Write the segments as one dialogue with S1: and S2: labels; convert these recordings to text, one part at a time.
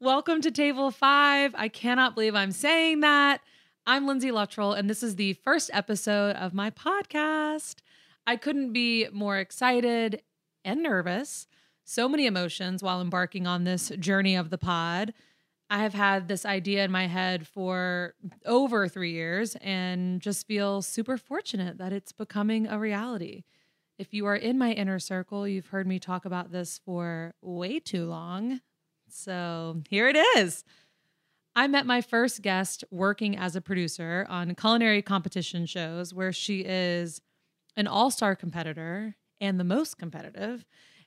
S1: Welcome to Table Five. I cannot believe I'm saying that. I'm Lindsay Luttrell, and this is the first episode of my podcast. I couldn't be more excited and nervous. So many emotions while embarking on this journey of the pod. I have had this idea in my head for over three years and just feel super fortunate that it's becoming a reality. If you are in my inner circle, you've heard me talk about this for way too long. So here it is. I met my first guest working as a producer on culinary competition shows where she is an all star competitor and the most competitive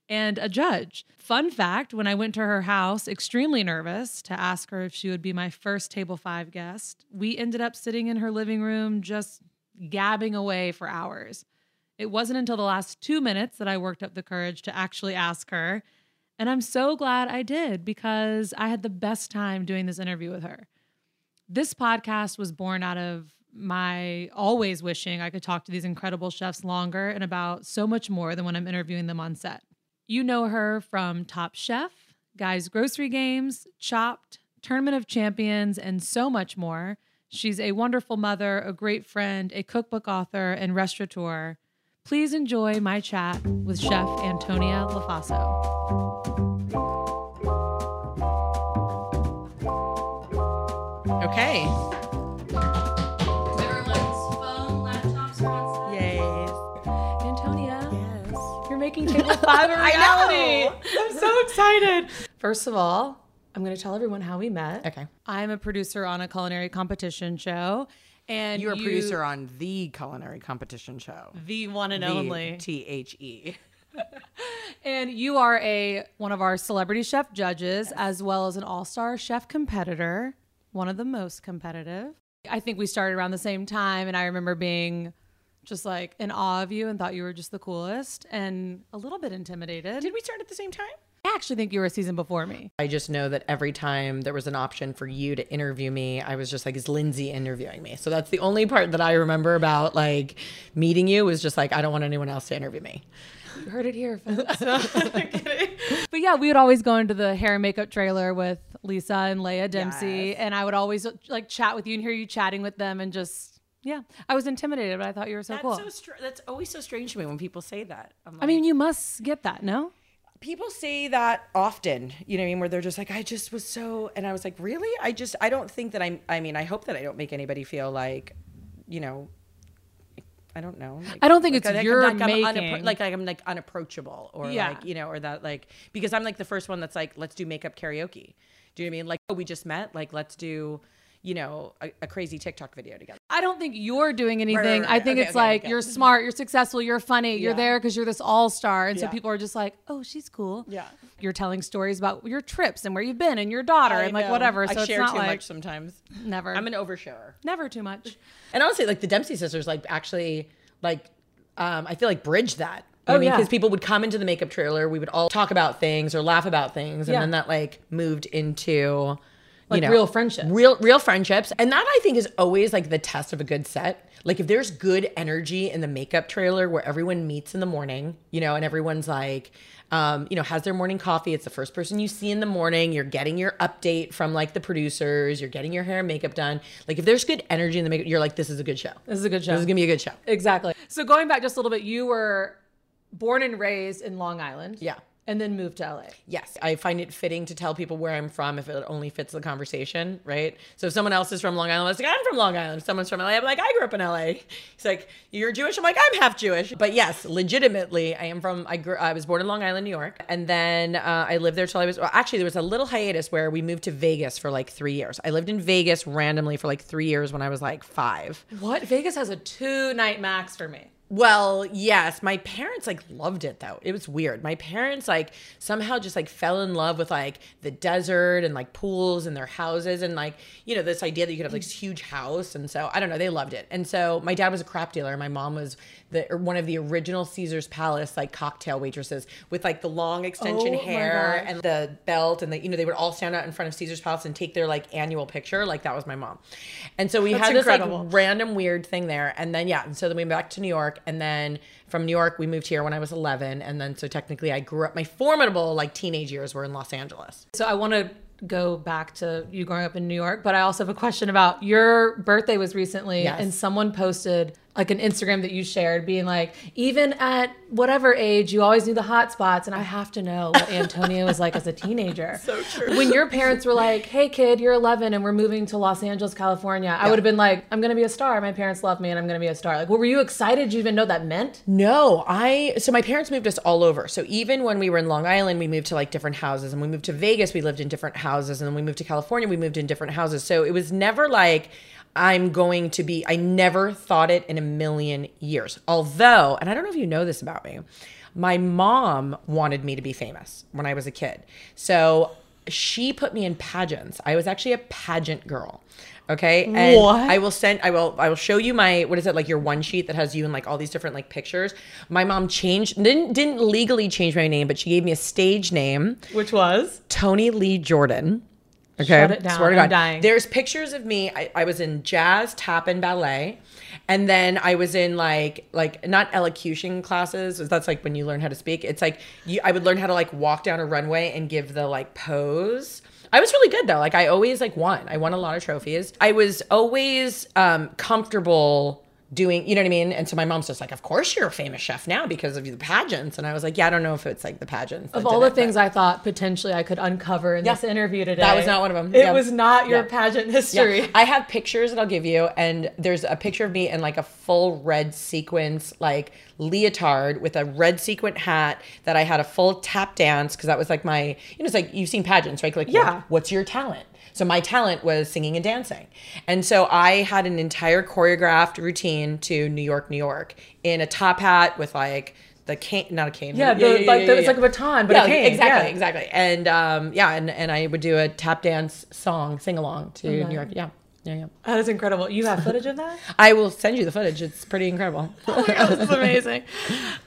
S1: and a judge. Fun fact when I went to her house, extremely nervous to ask her if she would be my first table five guest, we ended up sitting in her living room just gabbing away for hours. It wasn't until the last two minutes that I worked up the courage to actually ask her. And I'm so glad I did because I had the best time doing this interview with her. This podcast was born out of my always wishing I could talk to these incredible chefs longer and about so much more than when I'm interviewing them on set. You know her from Top Chef, Guys Grocery Games, Chopped, Tournament of Champions, and so much more. She's a wonderful mother, a great friend, a cookbook author, and restaurateur. Please enjoy my chat with Chef Antonia Lofaso.
S2: Okay.
S1: Yes. Antonia,
S2: Yes.
S1: you're making Table 5 a reality.
S2: know.
S1: I'm so excited. First of all, I'm going to tell everyone how we met.
S2: Okay.
S1: I'm a producer on a culinary competition show. And
S2: You're a
S1: you-
S2: producer on the culinary competition show.
S1: the one and only.
S2: T H E.
S1: And you are a one of our celebrity chef judges as well as an all-star chef competitor, one of the most competitive. I think we started around the same time and I remember being just like in awe of you and thought you were just the coolest and a little bit intimidated.
S2: Did we start at the same time?
S1: I actually think you were a season before me.
S2: I just know that every time there was an option for you to interview me, I was just like, is Lindsay interviewing me? So that's the only part that I remember about like meeting you was just like, I don't want anyone else to interview me.
S1: You heard it here, folks. but yeah, we would always go into the hair and makeup trailer with Lisa and Leia Dempsey,
S2: Yes.
S1: and I would always like chat with you and hear you chatting with them, and just yeah, I was intimidated, but I thought you were so
S2: That's
S1: cool.
S2: so str- that's always so strange to me when people say that. I'm
S1: I mean, you must get that, no?
S2: People say that often, you know what I mean, where they're just like, I just was so, and I was like, really? I just, I don't think that I'm, I mean, I hope that I don't make anybody feel like, you know, I don't know. Like,
S1: I don't think it's
S2: like
S1: your
S2: I'm
S1: making.
S2: unappro- like, like I'm like unapproachable or
S1: Yeah.
S2: like, you know, or that like, because I'm like the first one that's like, let's do makeup karaoke. Do you know what I mean? Like, oh, we just met. Like, let's do, you know, a, a crazy TikTok video together.
S1: I don't think you're doing anything.
S2: right,
S1: I
S2: right.
S1: think
S2: Okay,
S1: it's
S2: okay,
S1: like
S2: okay.
S1: you're smart, you're successful, you're funny, you're
S2: Yeah.
S1: there because you're this all star, and so people are just like, oh, she's cool.
S2: Yeah.
S1: You're telling stories about your trips and where you've been and your daughter
S2: I
S1: and like
S2: know.
S1: whatever. So
S2: I
S1: it's
S2: share
S1: not
S2: too
S1: like
S2: much sometimes.
S1: never,
S2: I'm an oversharer.
S1: never too much.
S2: And honestly, like the Dempsey sisters, like actually, like um, I feel like bridge that.
S1: Oh,
S2: I mean,
S1: yeah.
S2: because people would come into the makeup trailer, we would all talk about things or laugh about things, and
S1: Yeah.
S2: then that like moved into
S1: Like
S2: you know,
S1: real friendships.
S2: real real friendships, and that I think is always like the test of a good set. Like if there's good energy in the makeup trailer where everyone meets in the morning, you know, and everyone's like. Um, you know, has their morning coffee. It's the first person you see in the morning. You're getting your update from like the producers. You're getting your hair and makeup done. Like if there's good energy in the makeup, you're like, this is a good show.
S1: This is a good show.
S2: This is gonna be a good show.
S1: Exactly. So going back just a little bit, you were born and raised in Long Island.
S2: Yeah.
S1: And then moved to LA.
S2: Yes, I find it fitting to tell people where I'm from if it only fits the conversation, right? So if someone else is from Long Island, it's like I'm from Long Island. If someone's from LA, I'm like I grew up in LA. He's like you're Jewish. I'm like I'm half Jewish. But yes, legitimately, I am from. I grew. I was born in Long Island, New York, and then uh, I lived there till I was. Well, actually, there was a little hiatus where we moved to Vegas for like three years. I lived in Vegas randomly for like three years when I was like five.
S1: What? Vegas has a two night max for me.
S2: Well, yes, my parents like loved it though. It was weird. My parents like somehow just like fell in love with like the desert and like pools and their houses and like, you know, this idea that you could have like this huge house and so I don't know, they loved it. And so my dad was a crap dealer, my mom was the or one of the original Caesar's Palace like cocktail waitresses with like the long extension
S1: Oh
S2: hair and the belt and the you know they would all stand out in front of Caesar's Palace and take their like annual picture. Like that was my mom. And so we
S1: That's
S2: had this
S1: incredible.
S2: like random weird thing there. And then yeah, and so then we went back to New York, and then from New York we moved here when I was 11, and then so technically I grew up. My formidable like teenage years were in Los Angeles.
S1: So I want to go back to you growing up in New York, but I also have a question about your birthday was recently
S2: Yes.
S1: and someone posted like an Instagram that you shared being like, even at whatever age, you always knew the hot spots. And I have to know what Antonia was like as a teenager.
S2: So true.
S1: When your parents were like, hey kid, you're 11 and we're moving to Los Angeles, California, I would have been like, I'm going to be a star. My parents love me and I'm going to be a star. Like, were you excited? Did you even know that meant?
S2: No, I so my parents moved us all over. So even when we were in Long Island, we moved to like different houses and we moved to Vegas, we lived in different houses and then we moved to California, we moved in different houses. So it was never like I'm going to be I never thought it in a million years. Although, and I don't know if you know this about me, my mom wanted me to be famous when I was a kid. So she put me in pageants. I was actually a pageant girl. Okay. And
S1: What?
S2: I will send I will I will show you my what is it like your one sheet that has you in like all these different like pictures. My mom changed didn't didn't legally change my name, but she gave me a stage name,
S1: Which was?
S2: Tony Lee Jordan. Okay.
S1: Shut it down.
S2: Swear to
S1: I'm
S2: God.
S1: dying.
S2: There's pictures of me. I, I was in jazz, tap, and ballet. And then I was in like like not elocution classes. That's like when you learn how to speak. It's like you I would learn how to like walk down a runway and give the like pose. I was really good though. Like I always like won. I won a lot of trophies. I was always um comfortable doing, you know what I mean? And so my mom's just like, "Of course you're a famous chef now because of the pageants." And I was like, "Yeah, I don't know if it's like the pageants."
S1: Of all the
S2: it, but-
S1: things I thought potentially I could uncover in
S2: Yeah.
S1: this interview today,
S2: That was not one of them.
S1: It
S2: Yeah.
S1: was not your
S2: Yeah.
S1: pageant history.
S2: I have pictures that I'll give you, and there's a picture of me in like a full red sequence, like leotard with a red sequin hat that I had a full tap dance because that was like my, you know, it's like you've seen pageants, right? Like,
S1: Yeah.
S2: what's your talent? So my talent was singing and dancing. And so I had an entire choreographed routine to New York, New York in a top hat with like the cane, not a cane.
S1: Yeah, the- like the- it's like a baton, but a cane,
S2: Exactly,
S1: yeah.
S2: exactly. And um, yeah, and, and I would do a tap dance song, sing along to
S1: Okay.
S2: New York. Yeah. Yeah, yeah.
S1: Oh, that is incredible. You have footage of that?
S2: I will send you the footage. It's pretty incredible.
S1: Oh my God, this is amazing.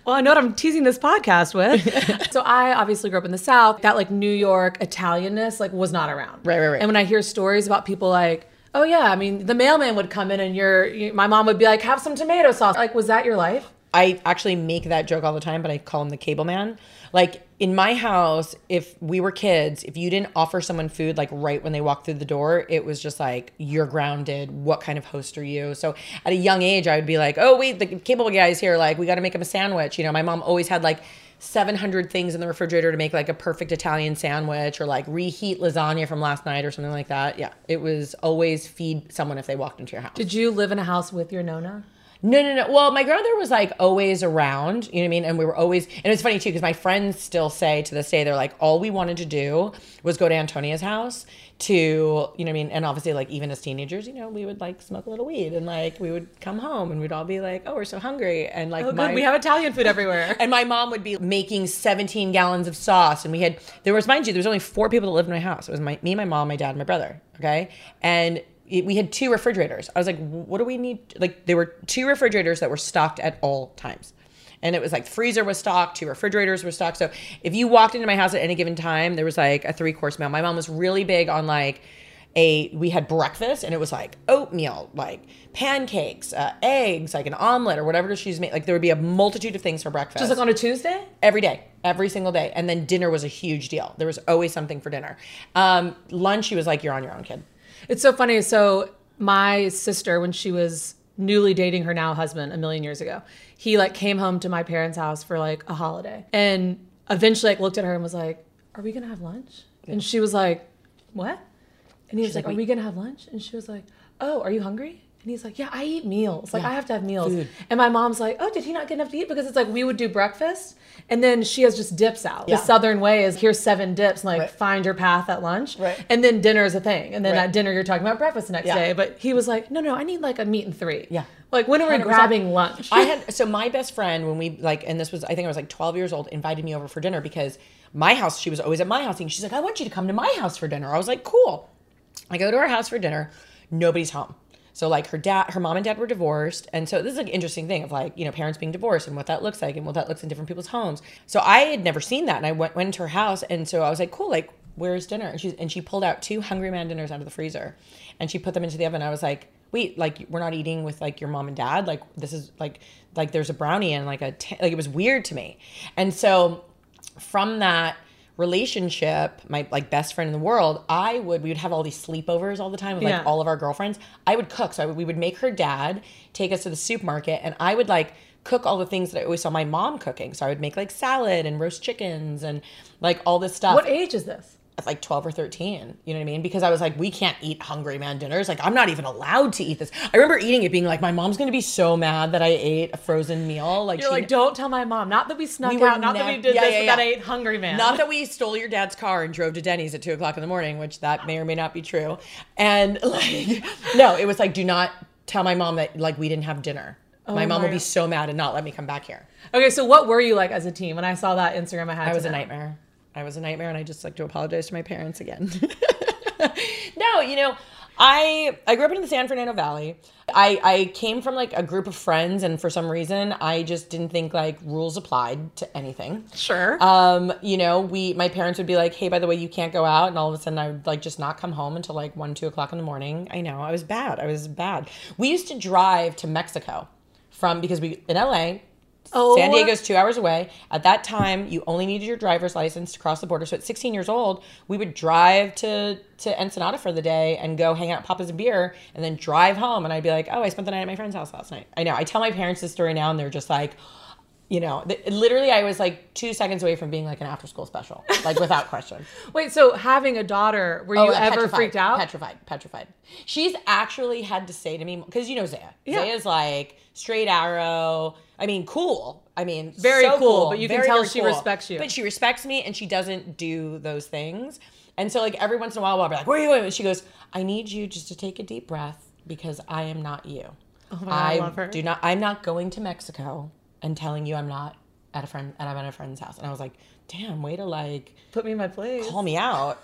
S1: Well, I know what I'm teasing this podcast with. so I obviously grew up in the South. That like New York Italianness like was not around.
S2: Right, right, right.
S1: And when I hear stories about people like, oh yeah, I mean, the mailman would come in and your, you, my mom would be like, have some tomato sauce. Like, was that your life?
S2: I actually make that joke all the time, but I call him the cable man. Like in my house, if we were kids, if you didn't offer someone food like right when they walked through the door, it was just like, you're grounded. What kind of host are you? So at a young age, I would be like, oh, wait, the cable guy's here. Like, we got to make him a sandwich. You know, my mom always had like 700 things in the refrigerator to make like a perfect Italian sandwich or like reheat lasagna from last night or something like that. Yeah. It was always feed someone if they walked into your house.
S1: Did you live in a house with your Nona?
S2: No, no, no. Well, my grandmother was like always around, you know what I mean? And we were always, and it's funny too, because my friends still say to this day, they're like, all we wanted to do was go to Antonia's house to, you know what I mean? And obviously, like, even as teenagers, you know, we would like smoke a little weed and like we would come home and we'd all be like, oh, we're so hungry. And like,
S1: Oh,
S2: my.
S1: We have Italian food everywhere.
S2: and my mom would be making 17 gallons of sauce. And we had, there was, mind you, there was only four people that lived in my house. It was my, me, my mom, my dad, and my brother. Okay. And we had two refrigerators. I was like, what do we need? Like, there were two refrigerators that were stocked at all times. And it was like freezer was stocked, two refrigerators were stocked. So if you walked into my house at any given time, there was like a three course meal. My mom was really big on like, a we had breakfast and it was like oatmeal like pancakes uh, eggs like an omelet or whatever she's made like there would be a multitude of things for breakfast
S1: Just like on a Tuesday?
S2: every day every single day and then dinner was a huge deal there was always something for dinner um, lunch she was like you're on your own kid
S1: It's so funny. So my sister, when she was newly dating her now husband a million years ago, he like came home to my parents' house for like a holiday, and eventually like looked at her and was like, "Are we gonna have lunch?" And she was like, "What?" And he was like,
S2: like,
S1: "Are we gonna have lunch?" And she was like, "Oh, are you hungry?" And he's like, "Yeah, I eat meals. Like I have to have meals."
S2: Food.
S1: And my mom's like, "Oh, did he not get enough to eat?" Because it's like we would do breakfast, and then she has just dips out.
S2: Yeah.
S1: The Southern way is here's seven dips, and like
S2: Right.
S1: find your path at lunch,
S2: Right.
S1: and then dinner is a thing, and then
S2: Right.
S1: at dinner you're talking about breakfast the next
S2: Yeah.
S1: day. But he was like, "No, no, I need like a meat and three.
S2: Yeah.
S1: Like when are we
S2: 100%.
S1: grabbing lunch?
S2: I had so my best friend when we like, and this was I think I was like 12 years old, invited me over for dinner because my house. She was always at my house, and she's like, I want you to come to my house for dinner. I was like, cool. I go to her house for dinner. Nobody's home. So like her dad, her mom and dad were divorced, and so this is an interesting thing of like you know parents being divorced and what that looks like and what that looks in different people's homes. So I had never seen that, and I went went to her house, and so I was like, cool, like where's dinner? And she and she pulled out two Hungry Man dinners out of the freezer, and she put them into the oven. I was like, wait, like we're not eating with like your mom and dad. Like this is like like there's a brownie and like a t- like it was weird to me, and so from that relationship, my like best friend in the world, I would we would have all these sleepovers all the time with like
S1: Yeah.
S2: all of our girlfriends. I would cook, so I would, we would make her dad take us to the supermarket, and I would like cook all the things that I always saw my mom cooking. So I would make like salad and roast chickens and like all this stuff
S1: What age is this?
S2: At like 12 or 13 you know what i mean because i was like we can't eat hungry man dinners like i'm not even allowed to eat this i remember eating it being like my mom's gonna be so mad that i ate a frozen meal like
S1: You're like, don't tell my mom. Not that we snuck
S2: We
S1: out. Not that we did
S2: yeah,
S1: this,
S2: yeah,
S1: but that I ate Hungry Man.
S2: not that we stole your dad's car and drove to denny's at 2 o'clock in the morning which that may or may not be true and like no it was like do not tell my mom that like we didn't have dinner oh my mom
S1: my
S2: will be so mad and not let me come back here
S1: Okay, so what were you like as a teen? When I saw that Instagram, I had
S2: I was a nightmare. I was a nightmare, and I just like to apologize to my parents again. no, you know, I I grew up in the San Fernando Valley. I I came from like a group of friends, and for some reason, I just didn't think like rules applied to anything.
S1: Sure.
S2: Um, you know, we my parents would be like, "Hey, by the way, you can't go out," and all of a sudden, I would like just not come home until like one, two o'clock in the morning. I know, I was bad. I was bad. We used to drive to Mexico from because we in LA.
S1: Oh.
S2: San Diego's two hours away. At that time, you only needed your driver's license to cross the border. So at 16 years old, we would drive to to Ensenada for the day and go hang out at Papas and Beer, and then drive home. And I'd be like, "Oh, I spent the night at my friend's house last night." I know. I tell my parents this story now, and they're just like, you know, th- literally, I was like two seconds away from being like an after school special, like without question.
S1: Wait, so having a daughter, were you
S2: Oh,
S1: ever
S2: petrified,
S1: freaked out?
S2: Petrified, petrified. She's actually had to say to me because you know Zaya.
S1: Yeah.
S2: Zaya's like straight arrow. I mean, cool. I mean,
S1: Very
S2: so
S1: cool, but you can tell
S2: very
S1: she respects you.
S2: But she respects me, and she doesn't do those things. And so, like every once in a while, I'll be like, "Where are you going?" And she goes, "I need you just to take a deep breath because I am not you.
S1: Oh my God,
S2: I
S1: I love her.
S2: do not. I'm not going to Mexico and telling you I'm not at a friend and I'm at a friend's house." And I was like, "Damn, way to like."
S1: Put me in my place.
S2: call me out.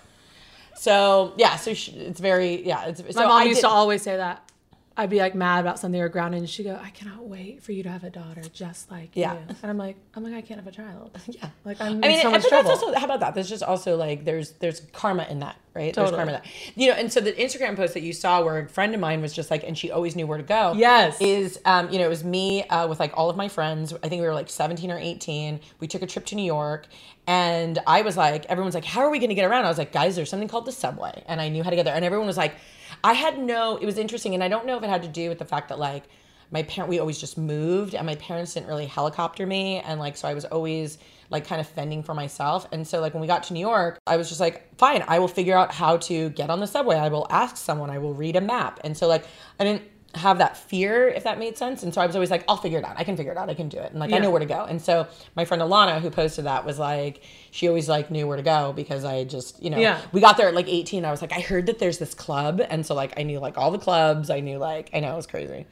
S2: So yeah, so she, it's very yeah. It's
S1: My
S2: so
S1: mom
S2: I
S1: used
S2: did-
S1: to always say that. I'd be like mad about something or grounded, and she'd go, "I cannot wait for you to have a daughter just like
S2: Yeah.
S1: you." And I'm like, I'm like, I can't have a child."
S2: Yeah.
S1: Like I'm
S2: I mean,
S1: in so much trouble.
S2: that's also how about that? There's just also like there's there's karma in that, right?
S1: Totally.
S2: There's karma in that. You know, and so the Instagram post that you saw where a friend of mine was just like, and she always knew where to go.
S1: Yes.
S2: Is um, you know, it was me uh, with like all of my friends. I think we were like 17 or 18. We took a trip to New York. And I was like, everyone's like, how are we going to get around? I was like, guys, there's something called the subway. And I knew how to get there. And everyone was like, I had no, it was interesting. And I don't know if it had to do with the fact that like my parent, we always just moved and my parents didn't really helicopter me. And like, so I was always like kind of fending for myself. And so like when we got to New York, I was just like, fine, I will figure out how to get on the subway. I will ask someone, I will read a map. And so like, I didn't have that fear, if that made sense. And so I was always like, I'll figure it out. I can figure it out. I can do it. And like, I know where to go. And so my friend Alana, who posted that, was like, she always like knew where to go because I just, you know,
S1: Yeah.
S2: we got there at like 18. I was like, I heard that there's this club. And so like, I knew like all the clubs. I knew like, I know it was crazy.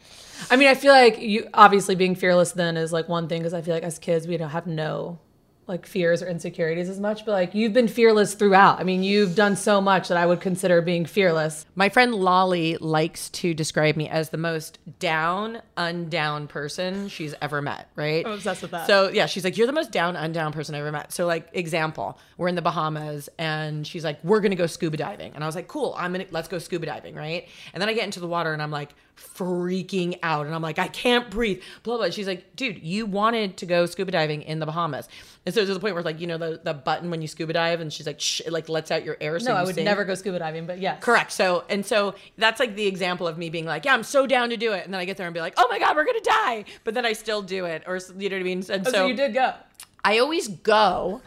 S1: I mean, I feel like you obviously being fearless then is like one thing because I feel like as kids we don't have no like fears or insecurities as much, but like you've been fearless throughout. I mean, you've done so much that I would consider being fearless.
S2: My friend Lolly likes to describe me as the most down, undown person she's ever met, right?
S1: I'm obsessed with that.
S2: So, yeah, she's like, You're the most down, undown person I've ever met. So, like, example, we're in the Bahamas and she's like, We're gonna go scuba diving. And I was like, Cool, I'm gonna, let's go scuba diving, right? And then I get into the water and I'm like, freaking out. And I'm like, I can't breathe, blah, blah. She's like, Dude, you wanted to go scuba diving in the Bahamas. And so, to the point where, it's like, you know, the, the button when you scuba dive and she's like, Shh, it like lets out your air. So
S1: No, I would
S2: sink.
S1: never go scuba diving, but yeah.
S2: Correct. So and so that's like the example of me being like, yeah, I'm so down to do it, and then I get there and be like, oh my god, we're gonna die, but then I still do it, or you know what I mean? And
S1: Oh,
S2: so,
S1: so you did go.
S2: I always go.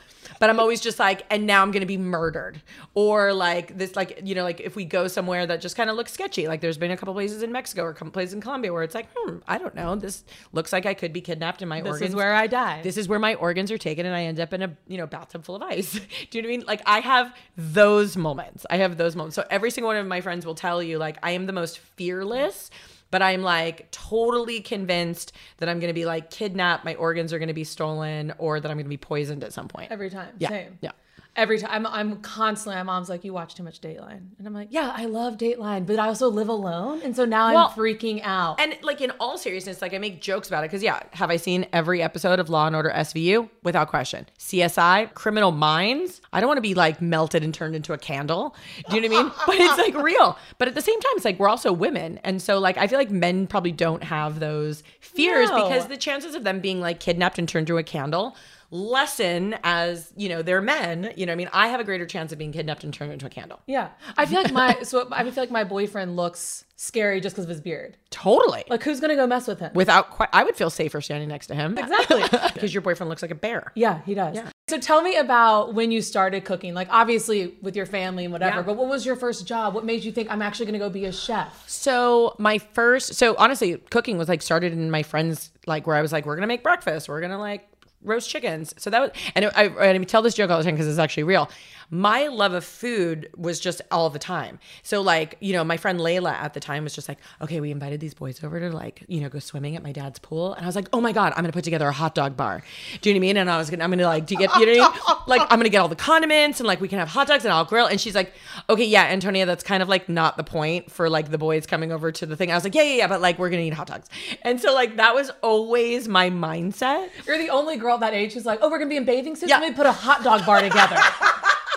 S2: But I'm always just like, and now I'm gonna be murdered, or like this, like you know, like if we go somewhere that just kind of looks sketchy, like there's been a couple places in Mexico or a couple places in Colombia where it's like, hmm, I don't know, this looks like I could be kidnapped and my
S1: This
S2: organs This
S1: is where I die.
S2: this is where my organs are taken and I end up in a you know bathtub full of ice. Do you know what I mean? Like I have those moments. I have those moments. So every single one of my friends will tell you like I am the most fearless, but I'm like totally convinced that I'm going to be like kidnapped, my organs are going to be stolen or that I'm going to be poisoned at some point.
S1: Every time.
S2: yeah.
S1: Same.
S2: Yeah.
S1: Every time I'm, I'm constantly, my mom's like, you watch too much Dateline. And I'm like, yeah, I love Dateline, but I also live alone. And so now
S2: Well,
S1: I'm freaking out.
S2: And like in all seriousness, like I make jokes about it because yeah, have I seen every episode of Law and Order SVU? Without question. CSI, Criminal Minds. I don't want to be like melted and turned into a candle. Do you know what I mean? But it's like real. But at the same time, it's like we're also women, and so like I feel like men probably don't have those fears
S1: No.
S2: because the chances of them being like kidnapped and turned into a candle lesson as you know they're men. You know, I mean, I have a greater chance of being kidnapped and turned into a candle.
S1: Yeah. I feel like my so I feel like my boyfriend looks scary just because of his beard.
S2: Totally.
S1: Like who's gonna go mess with him?
S2: Without quite, I would feel safer standing next to him.
S1: Exactly.
S2: because your boyfriend looks like a bear.
S1: yeah, he does.
S2: Yeah.
S1: So tell me about when you started cooking. Like obviously with your family and whatever,
S2: Yeah.
S1: but what was your first job? What made you think I'm actually gonna go be a chef?
S2: So my first, so honestly, cooking was like started in my friends, like where I was like, we're gonna make breakfast, we're gonna like roast chickens. So that was, and I, and I tell this joke all the time because it's actually real. My love of food was just all the time. So like, you know, my friend Layla at the time was just like, okay, we invited these boys over to like, you know, go swimming at my dad's pool, and I was like, oh my god, I'm gonna put together a hot dog bar. Do you know what I mean? And I was gonna, I'm gonna like, do you get, you know, what I mean? like I'm gonna get all the condiments and like we can have hot dogs and I'll grill. And she's like, okay, yeah, Antonia, that's kind of like not the point for like the boys coming over to the thing. I was like, yeah, yeah, yeah, but like we're gonna eat hot dogs. And so like that was always my mindset.
S1: You're the only girl that age who's like, oh, we're gonna be in bathing suits.
S2: Yeah.
S1: Let me put a hot dog bar together.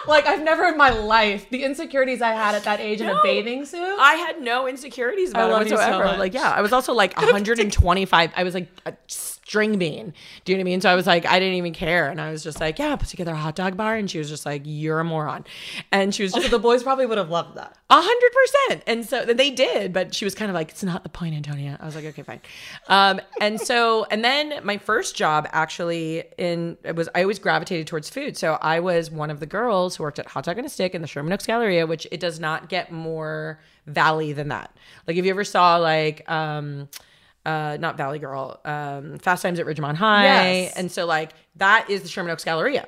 S1: like I've never in my life the insecurities I had at that age in a bathing suit.
S2: I had no insecurities about
S1: love
S2: it
S1: you so
S2: whatsoever.
S1: much.
S2: like, yeah, I was also like 125. I was like a string bean. Do you know what I mean? So I was like, I didn't even care, and I was just like, yeah, put together a hot dog bar, and she was just like, you're a moron, and she was just
S1: so the boys probably would have loved that.
S2: A hundred percent. And so they did, but she was kind of like, it's not the point, Antonia. I was like, okay, fine. Um, and so, and then my first job actually in, it was, I always gravitated towards food. So I was one of the girls who worked at Hot Dog on a Stick in the Sherman Oaks Galleria, which it does not get more valley than that. Like if you ever saw like, um, uh, not Valley Girl, um, Fast Times at Ridgemont High.
S1: Yes.
S2: And so like that is the Sherman Oaks Galleria.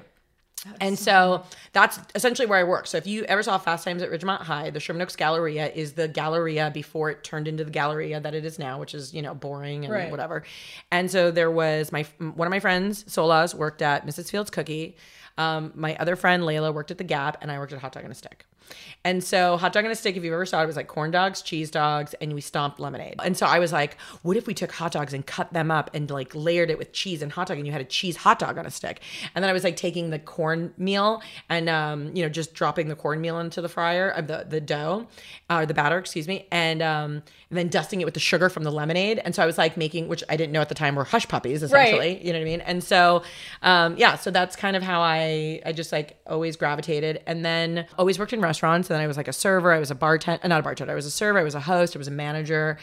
S2: And so that's essentially where I work. So if you ever saw Fast Times at Ridgemont High, the Sherman Oaks Galleria is the Galleria before it turned into the Galleria that it is now, which is you know boring and
S1: Right.
S2: whatever. And so there was my one of my friends, Solas, worked at Mrs. Fields Cookie. Um, my other friend Layla worked at the Gap, and I worked at Hot Dog on a Stick. And so hot dog on a stick, if you've ever saw it, it was like corn dogs, cheese dogs, and we stomped lemonade. And so I was like, what if we took hot dogs and cut them up and like layered it with cheese and hot dog and you had a cheese hot dog on a stick? And then I was like taking the corn meal and um, you know, just dropping the cornmeal into the fryer of the the dough, uh, or the batter, excuse me, and um and then dusting it with the sugar from the lemonade. And so I was like making, which I didn't know at the time were hush puppies, essentially. You know what I mean? And so um yeah, so that's kind of how I I just like always gravitated and then always worked in restaurants. And then I was like a server, I was a bartender, not a bartender, I was a server, I was a host, I was a manager.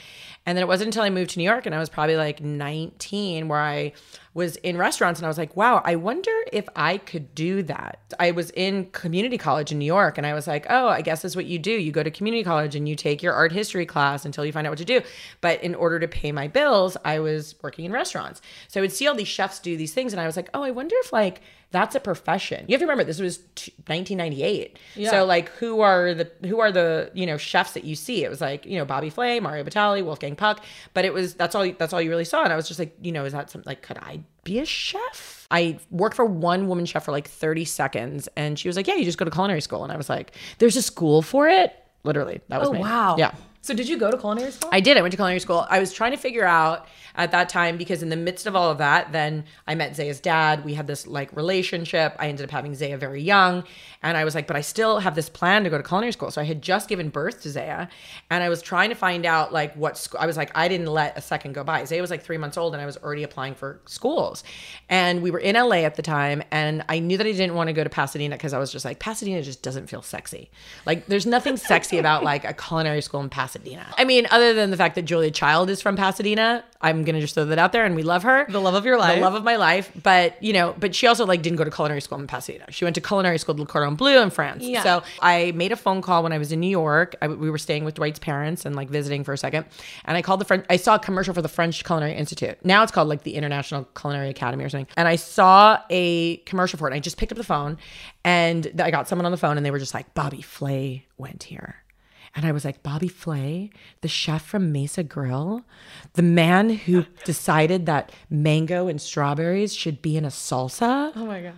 S2: And then it wasn't until I moved to New York and I was probably like 19 where I was in restaurants and I was like, wow, I wonder if I could do that. I was in community college in New York and I was like, oh, I guess that's what you do. You go to community college and you take your art history class until you find out what to do. But in order to pay my bills, I was working in restaurants. So I would see all these chefs do these things and I was like, oh, I wonder if like that's a profession. You have to remember this was t- 1998.
S1: Yeah.
S2: So like who are the who are the, you know, chefs that you see? It was like, you know, Bobby Flay, Mario Batali, Wolfgang Puck, but it was that's all that's all you really saw and I was just like, you know, is that something like could I be a chef? I worked for one woman chef for like 30 seconds and she was like, "Yeah, you just go to culinary school." And I was like, "There's a school for it?" Literally. That was
S1: Oh
S2: me.
S1: wow.
S2: Yeah.
S1: So did you go to culinary school?
S2: I did. I went to culinary school. I was trying to figure out at that time because in the midst of all of that, then I met Zaya's dad. We had this like relationship. I ended up having Zaya very young, and I was like, but I still have this plan to go to culinary school. So I had just given birth to Zaya, and I was trying to find out like what school. I was like, I didn't let a second go by. Zaya was like three months old, and I was already applying for schools. And we were in LA at the time, and I knew that I didn't want to go to Pasadena because I was just like, Pasadena just doesn't feel sexy. Like, there's nothing sexy about like a culinary school in Pasadena. I mean, other than the fact that Julia Child is from Pasadena, I'm gonna just throw that out there, and we love her,
S1: The love of your life.
S2: the love of my life. But you know, but she also like didn't go to culinary school in Pasadena. She went to culinary school at Le Cordon Bleu in France.
S1: Yeah.
S2: So I made a phone call when I was in New York. I, we were staying with Dwight's parents and like visiting for a second, and I called the French. I saw a commercial for the French Culinary Institute. Now it's called like the International Culinary Academy or something. And I saw a commercial for it. And I just picked up the phone, and I got someone on the phone, and they were just like, "Bobby Flay went here." And I was like, Bobby Flay, the chef from Mesa Grill, the man who decided that mango and strawberries should be in a salsa.
S1: oh my god.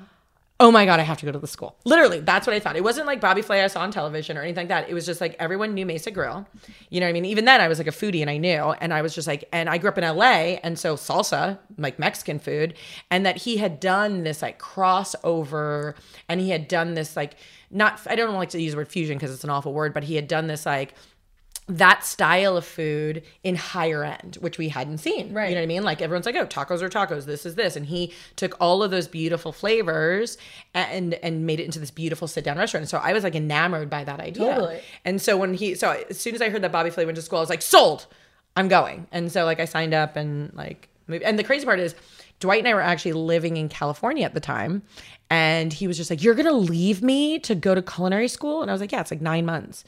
S2: Oh my God, I have to go to the school. Literally, that's what I thought. It wasn't like Bobby Flay I saw on television or anything like that. It was just like everyone knew Mesa Grill. You know what I mean? Even then, I was like a foodie and I knew. And I was just like, and I grew up in LA. And so salsa, like Mexican food, and that he had done this like crossover and he had done this like, not, I don't like to use the word fusion because it's an awful word, but he had done this like, that style of food in higher end, which we hadn't seen.
S1: Right.
S2: You know what I mean? Like everyone's like, oh, tacos are tacos. This is this, and he took all of those beautiful flavors and and made it into this beautiful sit down restaurant. And so I was like enamored by that idea.
S1: Totally.
S2: And so when he, so as soon as I heard that Bobby Flay went to school, I was like, sold. I'm going. And so like I signed up and like moved. And the crazy part is. Dwight and I were actually living in California at the time. And he was just like, You're going to leave me to go to culinary school? And I was like, Yeah, it's like nine months.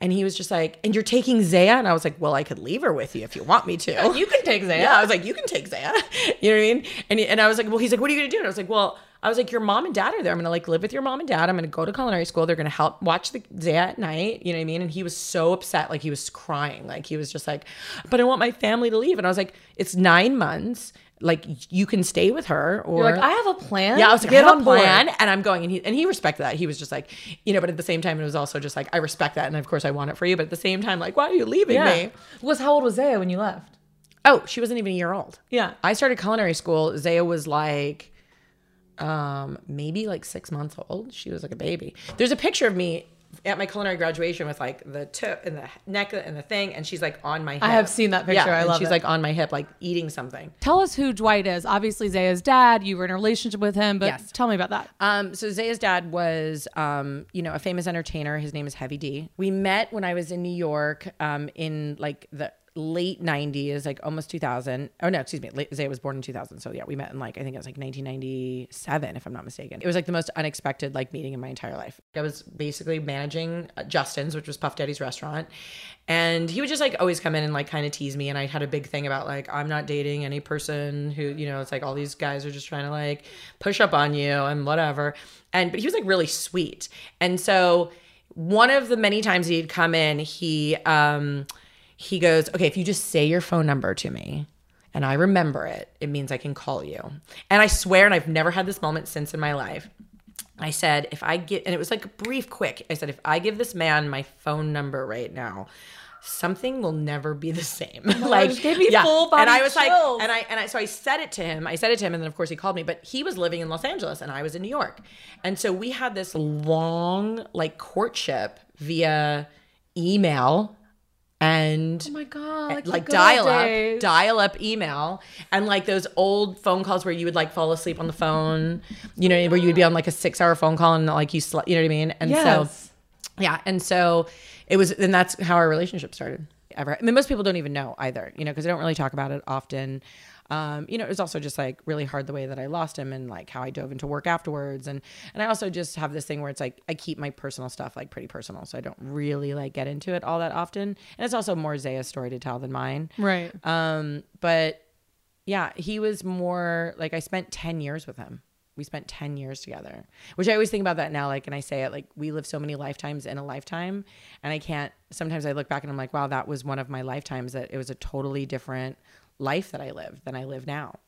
S2: And he was just like, And you're taking Zaya? And I was like, Well, I could leave her with you if you want me to.
S1: You can take Zaya.
S2: Yeah, I was like, You can take Zaya. You know what I mean? And, he, and I was like, Well, he's like, What are you going to do? And I was like, Well, I was like, Your mom and dad are there. I'm going to like live with your mom and dad. I'm going to go to culinary school. They're going to help watch the Zaya at night. You know what I mean? And he was so upset. Like, he was crying. Like, he was just like, But I want my family to leave. And I was like, It's nine months like you can stay with her or
S1: You're like, I have a plan.
S2: yeah, I was like,
S1: get
S2: I have
S1: on
S2: a
S1: board.
S2: plan, and I'm going, and he and he respected that. He was just like, you know, but at the same time, it was also just like, I respect that, and of course, I want it for you, but at the same time, like, why are you leaving
S1: Yeah.
S2: me?
S1: Was how old was Zaya when you left?
S2: Oh, she wasn't even a year old.
S1: Yeah.
S2: I started culinary school. Zaya was like, um, maybe like six months old. She was like a baby. There's a picture of me at my culinary graduation with like the tip and the neck and the thing, and she's like on my hip.
S1: I have seen that picture. I
S2: and
S1: love
S2: She's
S1: it.
S2: like on my hip, like eating something.
S1: Tell us who Dwight is. Obviously, Zaya's dad. You were in a relationship with him, but
S2: Yes.
S1: tell me about that.
S2: Um, so Zaya's dad was, um, you know, a famous entertainer. His name is Heavy D. We met when I was in New York, um, in like the late '90s, like almost 2000. Oh no, excuse me. Late, Zaya was born in 2000. So yeah, we met in like I think it was like 1997, if I'm not mistaken. It was like the most unexpected like meeting in my entire life. I was basically managing uh, Justin's, which was Puff Daddy's restaurant, and he would just like always come in and like kind of tease me. And I had a big thing about like I'm not dating any person who you know it's like all these guys are just trying to like push up on you and whatever. And but he was like really sweet, and so one of the many times he'd come in, he um he goes, okay, if you just say your phone number to me. And I remember it, it means I can call you. And I swear, and I've never had this moment since in my life. I said, if I get, and it was like brief, quick. I said, if I give this man my phone number right now, something will never be the same. like,
S1: me full body
S2: and I was
S1: chills.
S2: like, and I and I so I said it to him. I said it to him, and then of course he called me. But he was living in Los Angeles, and I was in New York, and so we had this long like courtship via email and
S1: Oh my god!
S2: like dial up, dial up email, and like those old phone calls where you would like fall asleep on the phone, you know, where you would be on like a six hour phone call and like you slept, you know what I mean? And
S1: Yes.
S2: so, yeah, and so it was, and that's how our relationship started. Ever, I mean, most people don't even know either, you know, because I don't really talk about it often. Um, you know, it was also just like really hard the way that I lost him and like how I dove into work afterwards. And and I also just have this thing where it's like I keep my personal stuff like pretty personal, so I don't really like get into it all that often. And it's also more Zaya's story to tell than mine.
S1: Right.
S2: Um, but yeah, he was more like I spent 10 years with him. We spent 10 years together, which I always think about that now. Like, and I say it like we live so many lifetimes in a lifetime. And I can't, sometimes I look back and I'm like, wow, that was one of my lifetimes that it was a totally different life that I lived than I live now.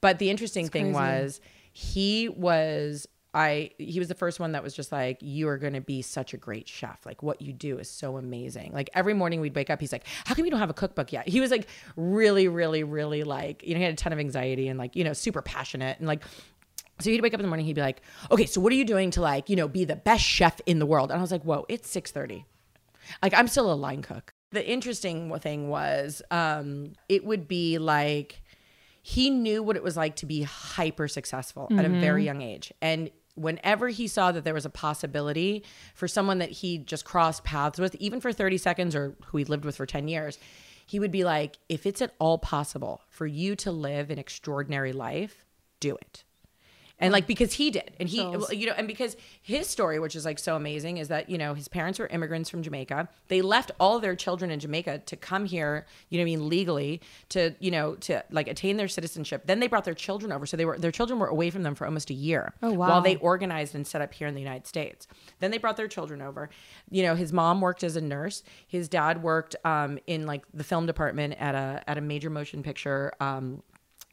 S2: But the interesting thing
S1: crazy.
S2: was he was I he was the first one that was just like you are going to be such a great chef. Like what you do is so amazing. Like every morning we'd wake up he's like how come you don't have a cookbook yet? He was like really really really like you know he had a ton of anxiety and like you know super passionate and like so he'd wake up in the morning he'd be like okay so what are you doing to like you know be the best chef in the world? And I was like whoa it's 6:30. Like I'm still a line cook. The interesting thing was um it would be like he knew what it was like to be hyper successful at a very young age. And whenever he saw that there was a possibility for someone that he just crossed paths with, even for 30 seconds or who he lived with for 10 years, he would be like, if it's at all possible for you to live an extraordinary life, do it. And like because he did, and he, you know, and because his story, which is like so amazing, is that you know his parents were immigrants from Jamaica. They left all their children in Jamaica to come here, you know, what I mean, legally to you know to like attain their citizenship. Then they brought their children over, so they were their children were away from them for almost a year.
S1: Oh, wow.
S2: While they organized and set up here in the United States. Then they brought their children over. You know, his mom worked as a nurse. His dad worked um, in like the film department at a at a major motion picture. Um,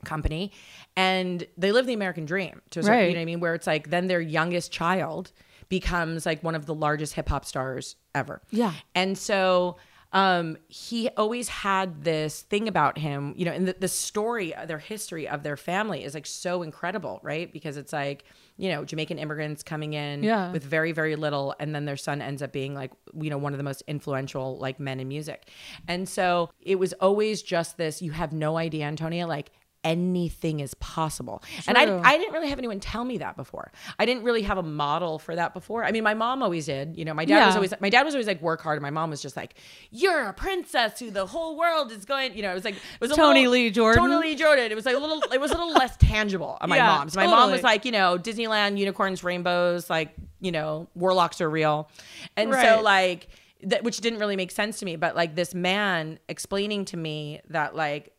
S2: company and they live the american dream to a certain,
S1: Right.
S2: you know what i mean where it's like then their youngest child becomes like one of the largest hip-hop stars ever
S1: Yeah.
S2: and so um, he always had this thing about him, you know, and the, the story, their history of their family is like so incredible, right? Because it's like, you know, Jamaican immigrants coming in
S1: Yeah.
S2: with very, very little, and then their son ends up being like, you know, one of the most influential like men in music. And so it was always just this, you have no idea, Antonia, like anything is possible. And I, I didn't really have anyone tell me that before. I didn't really have a model for that before. I mean, my mom always did. You know, my dad was always my dad was always like work hard, and my mom was just like, "You're a princess who the whole world is going." You know, it was like it was
S1: Tony
S2: little-
S1: Lee Jordan.
S2: Tony Lee Jordan. It was like a little. It was a little less tangible on my
S1: Yeah,
S2: mom's. My mom was like, you know, Disneyland, unicorns, rainbows, like you know, warlocks are real, and so like that, which didn't really make sense to me. But like this man explaining to me that like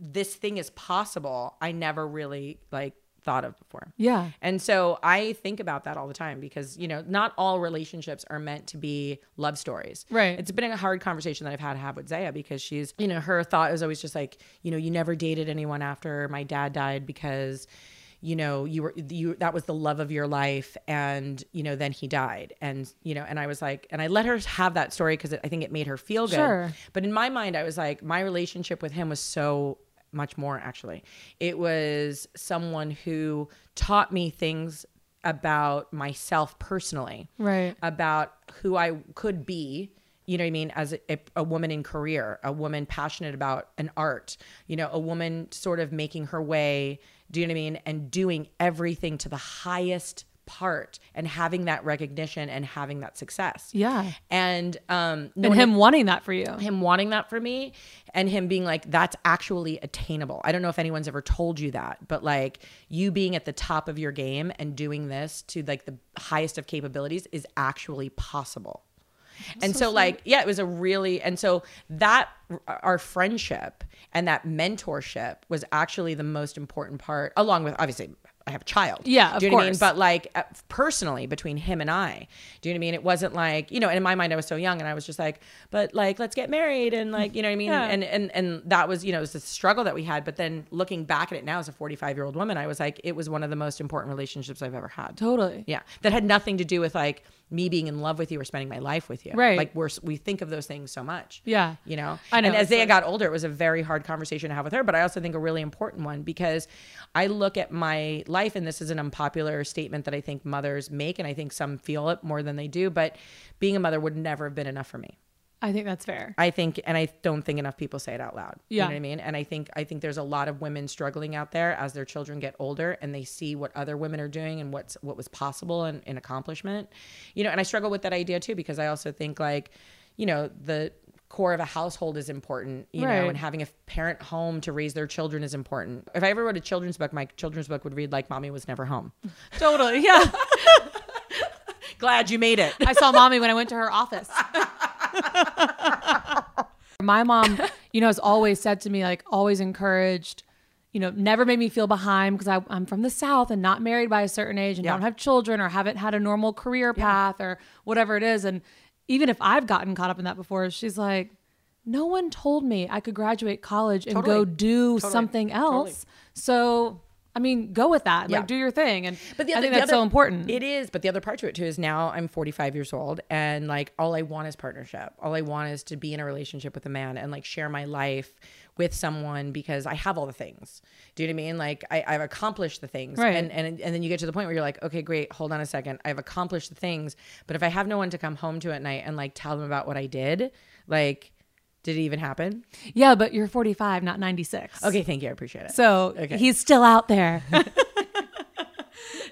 S2: this thing is possible, I never really like thought of before.
S1: Yeah.
S2: And so I think about that all the time because, you know, not all relationships are meant to be love stories.
S1: Right.
S2: It's been a hard conversation that I've had to have with Zaya because she's, you know, her thought was always just like, you know, you never dated anyone after my dad died because you know you were you that was the love of your life and you know then he died and you know and i was like and i let her have that story because i think it made her feel good
S1: Sure.
S2: but in my mind i was like my relationship with him was so much more actually it was someone who taught me things about myself personally
S1: Right.
S2: about who I could be, you know what I mean, as a, a woman in career, a woman passionate about an art, you know, a woman sort of making her way, do you know what I mean, and doing everything to the highest part and having that recognition and having that success.
S1: Yeah.
S2: And um
S1: And him wanting that for you.
S2: him wanting that for me and him being like that's actually attainable. I don't know if anyone's ever told you that, but like you being at the top of your game and doing this to like the highest of capabilities is actually possible. and so, like yeah, it was a really and so that our friendship and that mentorship was actually the most important part along with obviously I have a child.
S1: Yeah, of
S2: Do you know what I mean?
S1: course.
S2: But like uh, personally between him and I. Do you know what I mean? It wasn't like, you know, and in my mind I was so young and I was just like, but like let's get married and like, you know what I mean?
S1: Yeah.
S2: And and and that was, you know, it was a struggle that we had, but then looking back at it now as a 45-year-old woman, I was like it was one of the most important relationships I've ever had.
S1: Totally.
S2: Yeah. That had nothing to do with like me being in love with you or spending my life with you.
S1: Right.
S2: Like we're we think of those things so much.
S1: Yeah.
S2: You know?
S1: I know,
S2: And as Zaya
S1: like-
S2: got older, it was a very hard conversation to have with her, but I also think a really important one because I look at my life, and this is an unpopular statement that I think mothers make, and I think some feel it more than they do, but being a mother would never have been enough for me.
S1: I think that's fair.
S2: I think, and I don't think enough people say it out loud.
S1: Yeah.
S2: You know what I mean? And I think, I think there's a lot of women struggling out there as their children get older and they see what other women are doing and what's, what was possible and, in accomplishment, you know, and I struggle with that idea too, because I also think like, you know, the core of a household is important, you
S1: Right.
S2: know, and having a parent home to raise their children is important. If I ever wrote a children's book, my children's book would read like mommy was never home.
S1: totally. Yeah.
S2: Glad you made it.
S1: I saw mommy when I went to her office. My mom, you know, has always said to me, like, always encouraged, you know, never made me feel behind because I'm from the South and not married by a certain age and
S2: Yeah.
S1: don't have children or haven't had a normal career path or whatever it is. And even if I've gotten caught up in that before, she's like, no one told me I could graduate college and go do
S2: Totally.
S1: something else. So, I mean, go with that.
S2: Yeah.
S1: Like, do your thing. And
S2: But the other,
S1: I
S2: think
S1: that's
S2: other-
S1: so important.
S2: It is, but the other part to it too is now I'm 45 years old, and like all I want is partnership. All I want is to be in a relationship with a man and like share my life with someone because I have all the things. Do you know what I mean? Like I, I've accomplished the things,
S1: Right.
S2: and and and then you get to the point where you're like, okay, great, hold on a second, I've accomplished the things, but if I have no one to come home to at night and like tell them about what I did, like, did it even happen?
S1: yeah, but you're 45, not 96.
S2: Okay, thank you, I appreciate it.
S1: So
S2: Okay.
S1: he's still out there.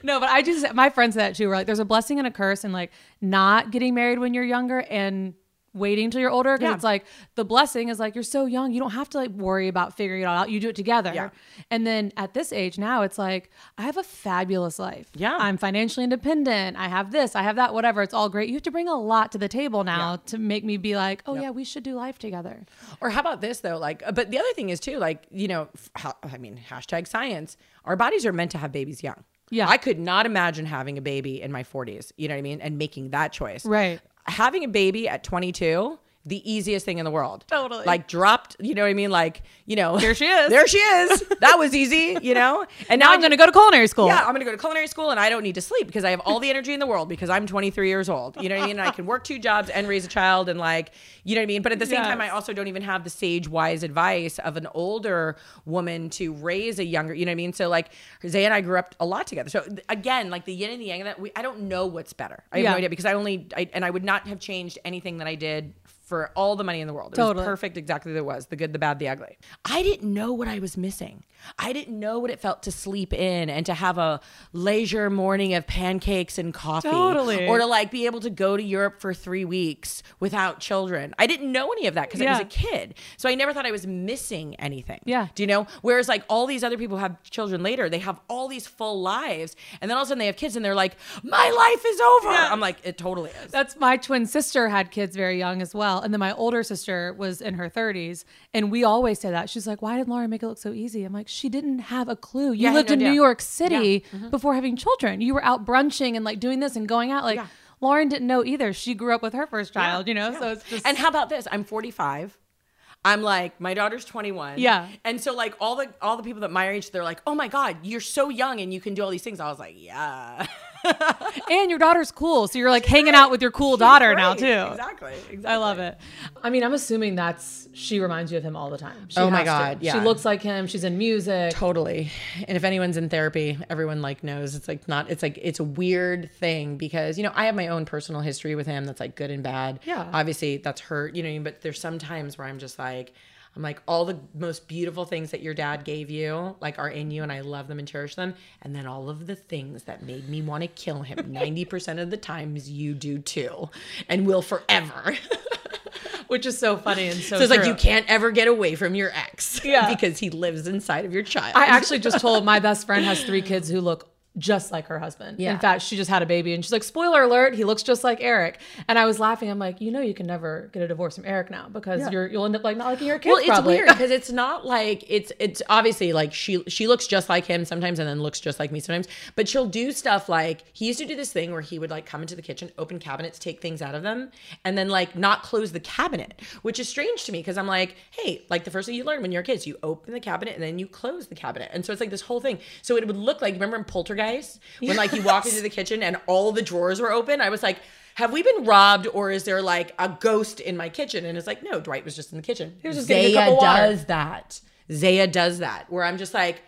S1: no, but I just my friends said that too. We're like, there's a blessing and a curse, and like not getting married when you're younger and waiting till you're older. Because
S2: Yeah.
S1: it's like the blessing is like you're so young, you don't have to like worry about figuring it all out. You do it together.
S2: Yeah.
S1: And then at this age now, it's like I have a fabulous life.
S2: Yeah.
S1: I'm financially independent. I have this. I have that. Whatever. It's all great. You have to bring a lot to the table now to make me be like, oh yeah, we should do life together.
S2: Or how about this though? Like, uh, but the other thing is too, like, you know, f- I mean, hashtag science. Our bodies are meant to have babies young.
S1: Yeah.
S2: I could not imagine having a baby in my 40s. You know what I mean? And making that choice.
S1: Right.
S2: Having a baby at 22 the easiest thing in the world.
S1: Totally.
S2: Like dropped, you know what I mean? Like, you know,
S1: Here she is.
S2: There she is. That was easy, you know? And
S1: now
S2: I
S1: I'm going to go to culinary school.
S2: yeah, I'm gonna go to culinary school and I don't need to sleep because I have all the energy in the world because I'm 23 years old. You know what I mean? And I can work two jobs and raise a child and like, you know what I mean? But at the same time, I also don't even have the sage wise advice of an older woman to raise a younger, you know what I mean? So like Zay and I grew up a lot together. So again, like the yin and the yang of that, we, I don't know what's better. I have
S1: Yeah.
S2: no idea because I only, I, and I would not have changed anything that I did for all the money in the world. It
S1: Totally.
S2: was perfect exactly it was the good, the bad, the ugly. I didn't know what I was missing. I didn't know what it felt to sleep in and to have a leisure morning of pancakes and coffee.
S1: Totally.
S2: Or to like be able to go to Europe for three weeks without children. I didn't know any of that because I was a kid. So I never thought I was missing anything.
S1: Yeah.
S2: Do you know? Whereas like all these other people who have children later, they have all these full lives. And then all of a sudden they have kids and they're like, my life is over.
S1: Yeah.
S2: I'm like, it totally is.
S1: That's my twin sister had kids very young as well. And then my older sister was in her 30s. And we always say that. She's like, why did Lauren make it look so easy? I'm like, she didn't have a clue. You
S2: Yeah,
S1: lived
S2: no
S1: in New. York City mm-hmm. before having children. You were out brunching and like doing this and going out. Like,
S2: Yeah.
S1: Lauren didn't know either. She grew up with her first child, you know?
S2: Yeah.
S1: So it's just.
S2: And how about this? I'm 45. I'm like my daughter's 21.
S1: Yeah.
S2: And so like all the all the people that my age they're like, "Oh my god, you're so young and you can do all these things." I was like, "Yeah."
S1: and your daughter's cool. So you're like hanging out with your cool daughter now, too.
S2: Exactly. Exactly.
S1: I love it. I mean, I'm assuming that's she reminds you of him all the time. She
S2: Oh my
S1: has to.
S2: God, yeah.
S1: She looks like him. She's in music.
S2: Totally. And if anyone's in therapy, everyone like knows it's like not it's like it's a weird thing because, you know, I have my own personal history with him that's like good and bad.
S1: Yeah.
S2: Obviously that's hurt, you know, what I mean? but there's some times where I'm just like I'm like all the most beautiful things that your dad gave you like are in you and I love them and cherish them and then all of the things that made me want to kill him 90% of the times you do too and will forever.
S1: which is so funny and so.
S2: So it's like you can't ever get away from your ex
S1: Yeah.
S2: because he lives inside of your child.
S1: I actually just told my best friend has three kids who look just like her husband.
S2: Yeah.
S1: In fact, she just had a baby and she's like, spoiler alert, he looks just like Eric. And I was laughing. I'm like, you know, you can never get a divorce from Eric now because
S2: Yeah.
S1: you're you'll end up like not liking your kids.
S2: well, it's
S1: probably.
S2: weird because it's not like it's it's obviously like she she looks just like him sometimes and then looks just like me sometimes. But she'll do stuff like he used to do this thing where he would like come into the kitchen, open cabinets, take things out of them, and then like not close the cabinet, which is strange to me because I'm like, hey, like the first thing you learn when you're kids, you open the cabinet and then you close the cabinet, and so it's like this whole thing. So it would look like remember in Poltergeist when like you walked into the kitchen and all the drawers were open. I was like. Have we been robbed, or is there like a ghost in my kitchen? And it's like, no, Dwight was just in the kitchen. He
S1: was just getting a cup
S2: Zaya
S1: of water.
S2: does that. Zaya does that. Where I'm just like,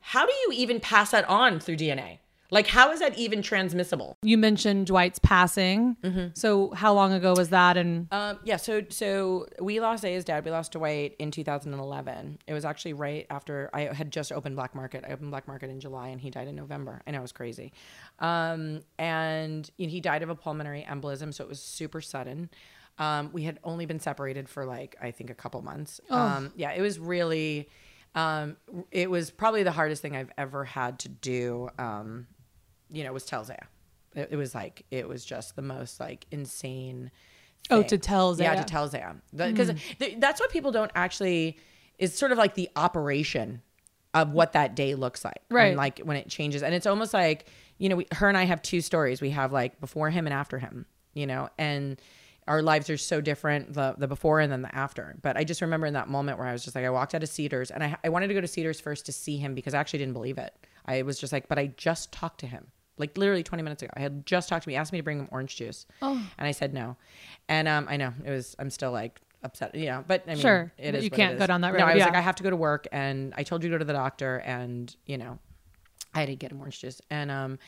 S2: how do you even pass that on through DNA? Like, how is that even transmissible?
S1: You mentioned Dwight's passing. So how long ago was that? And
S2: Um, yeah, so so we lost Zaya's dad. We lost Dwight in 2011. It was actually right after I had just opened Black Market. I opened Black Market in July, and he died in November. I know it was crazy. Um, and you know, he died of a pulmonary embolism, so it was super sudden. Um, we had only been separated for like I think a couple months. Um, yeah, it was really. Um, it was probably the hardest thing I've ever had to do. Um, you know, was tell It, it was like it was just the most like insane.
S1: Oh,
S2: thing.
S1: to tell
S2: Yeah, to tell Zaya. Because hmm. that's what people don't actually. Is sort of like the operation of what that day looks like, and,
S1: Right.
S2: like when it changes, and it's almost like you know, we, her and I have two stories. We have like before him and after him. You know, and our lives are so different the the before and then the after. But I just remember in that moment where I was just like, I walked out of Cedars, and I I wanted to go to Cedars first to see him because I actually didn't believe it. I was just like, but I just talked to him. Like literally 20 minutes ago, I had just talked to me, asked me to bring him orange juice,
S1: Oh.
S2: and I said no. And um, I know it was. I'm still like upset, you know. But I mean,
S1: Sure,
S2: it
S1: but
S2: is.
S1: you can't go down that road.
S2: No, I was
S1: yeah.
S2: like, I have to go to work, and I told you to go to the doctor, and you know, I had to get him orange juice, and um,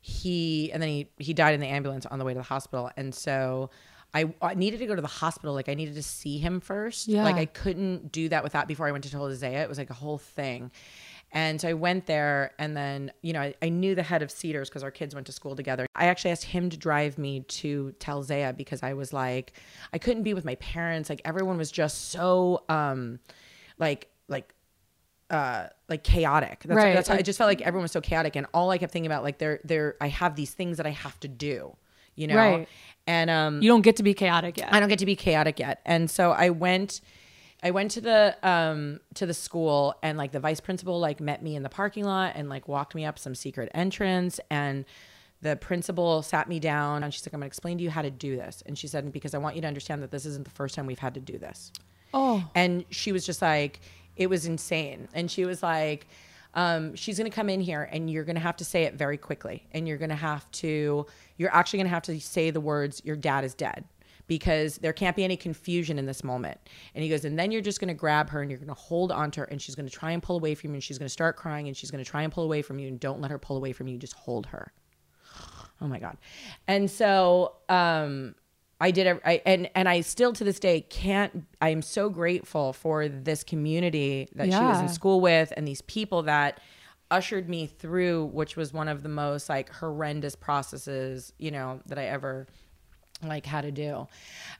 S2: he and then he he died in the ambulance on the way to the hospital, and so. I, I needed to go to the hospital. Like I needed to see him first.
S1: Yeah.
S2: Like I couldn't do that without before I went to tell Zaya. It was like a whole thing. And so I went there, and then, you know, I, I knew the head of Cedars because our kids went to school together. I actually asked him to drive me to tell Zaya because I was like, I couldn't be with my parents. Like, everyone was just so, um, like, like, uh, like chaotic. That's,
S1: Right.
S2: that's how, I just felt like everyone was so chaotic, and all I kept thinking about, like, there, there, I have these things that I have to do, you know,
S1: Right.
S2: and um,
S1: you don't get to be chaotic yet.
S2: I don't get to be chaotic yet. And so I went I went to the um to the school and like the vice principal like met me in the parking lot and like walked me up some secret entrance and the principal sat me down and she's like, I'm gonna explain to you how to do this. And she said, because I want you to understand that this isn't the first time we've had to do this.
S1: Oh.
S2: And she was just like, it was insane. And she was like, um, she's going to come in here and you're going to have to say it very quickly. And you're going to have to, you're actually going to have to say the words, your dad is dead. Because there can't be any confusion in this moment. And he goes, and then you're just going to grab her and you're going to hold onto her and she's going to try and pull away from you and she's going to start crying and she's going to try and pull away from you and don't let her pull away from you. Just hold her. Oh my God. And so, um, I did, a, I, and and I still to this day can't. I am so grateful for this community that she was in school with, and these people that ushered me through, which was one of the most like horrendous processes, you know, that I ever like how to do.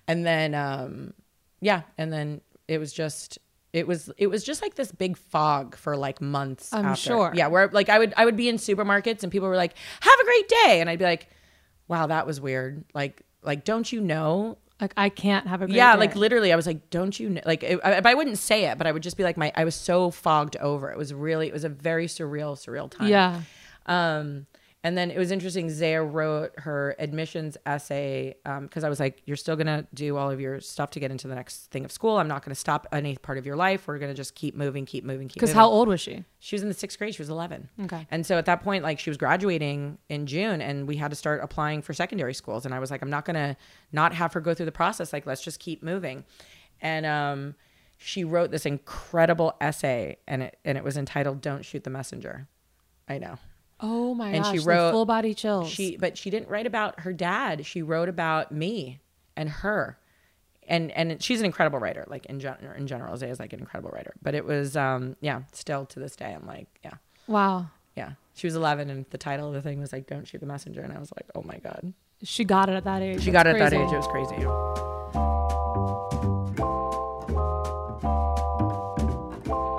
S2: And then, um, yeah, and then it was just. It was it was just like this big fog for like months.
S1: I'm
S2: after.
S1: sure.
S2: Yeah, where like I would I would be in supermarkets and people were like, "Have a great day," and I'd be like, "Wow, that was weird." Like like don't you know
S1: Like I can't have a great
S2: yeah
S1: day.
S2: like literally i was like don't you know like it, I, I wouldn't say it but i would just be like my i was so fogged over it was really it was a very surreal surreal time
S1: Yeah.
S2: um and then it was interesting zaya wrote her admissions essay because i was like you're still gonna do all of your stuff to get into the next thing of school i'm not gonna stop any part of your life we're gonna just keep moving keep moving keep moving.
S1: Because how old was she?
S2: she was in the sixth grade. She was 11.
S1: Okay.
S2: And so at that point, like she was graduating in June and we had to start applying for secondary schools. And I was like, I'm not going to not have her go through the process. Like, let's just keep moving. And, um, she wrote this incredible essay and it, and it was entitled Don't Shoot the Messenger. I know.
S1: Oh my
S2: And
S1: gosh.
S2: she
S1: the
S2: wrote-
S1: full body chills.
S2: She, but she didn't write about her dad. She wrote about me and her. And, and she's an incredible writer, like in, gen- in general, Zay is like an incredible writer. But it was, um, yeah, still to this day, I'm like, yeah.
S1: wow.
S2: Yeah. She was 11 and the title of the thing was like, Don't Shoot the Messenger. And I was like, Oh my God.
S1: She got it at that age.
S2: She
S1: That's
S2: got it at that age. It was crazy.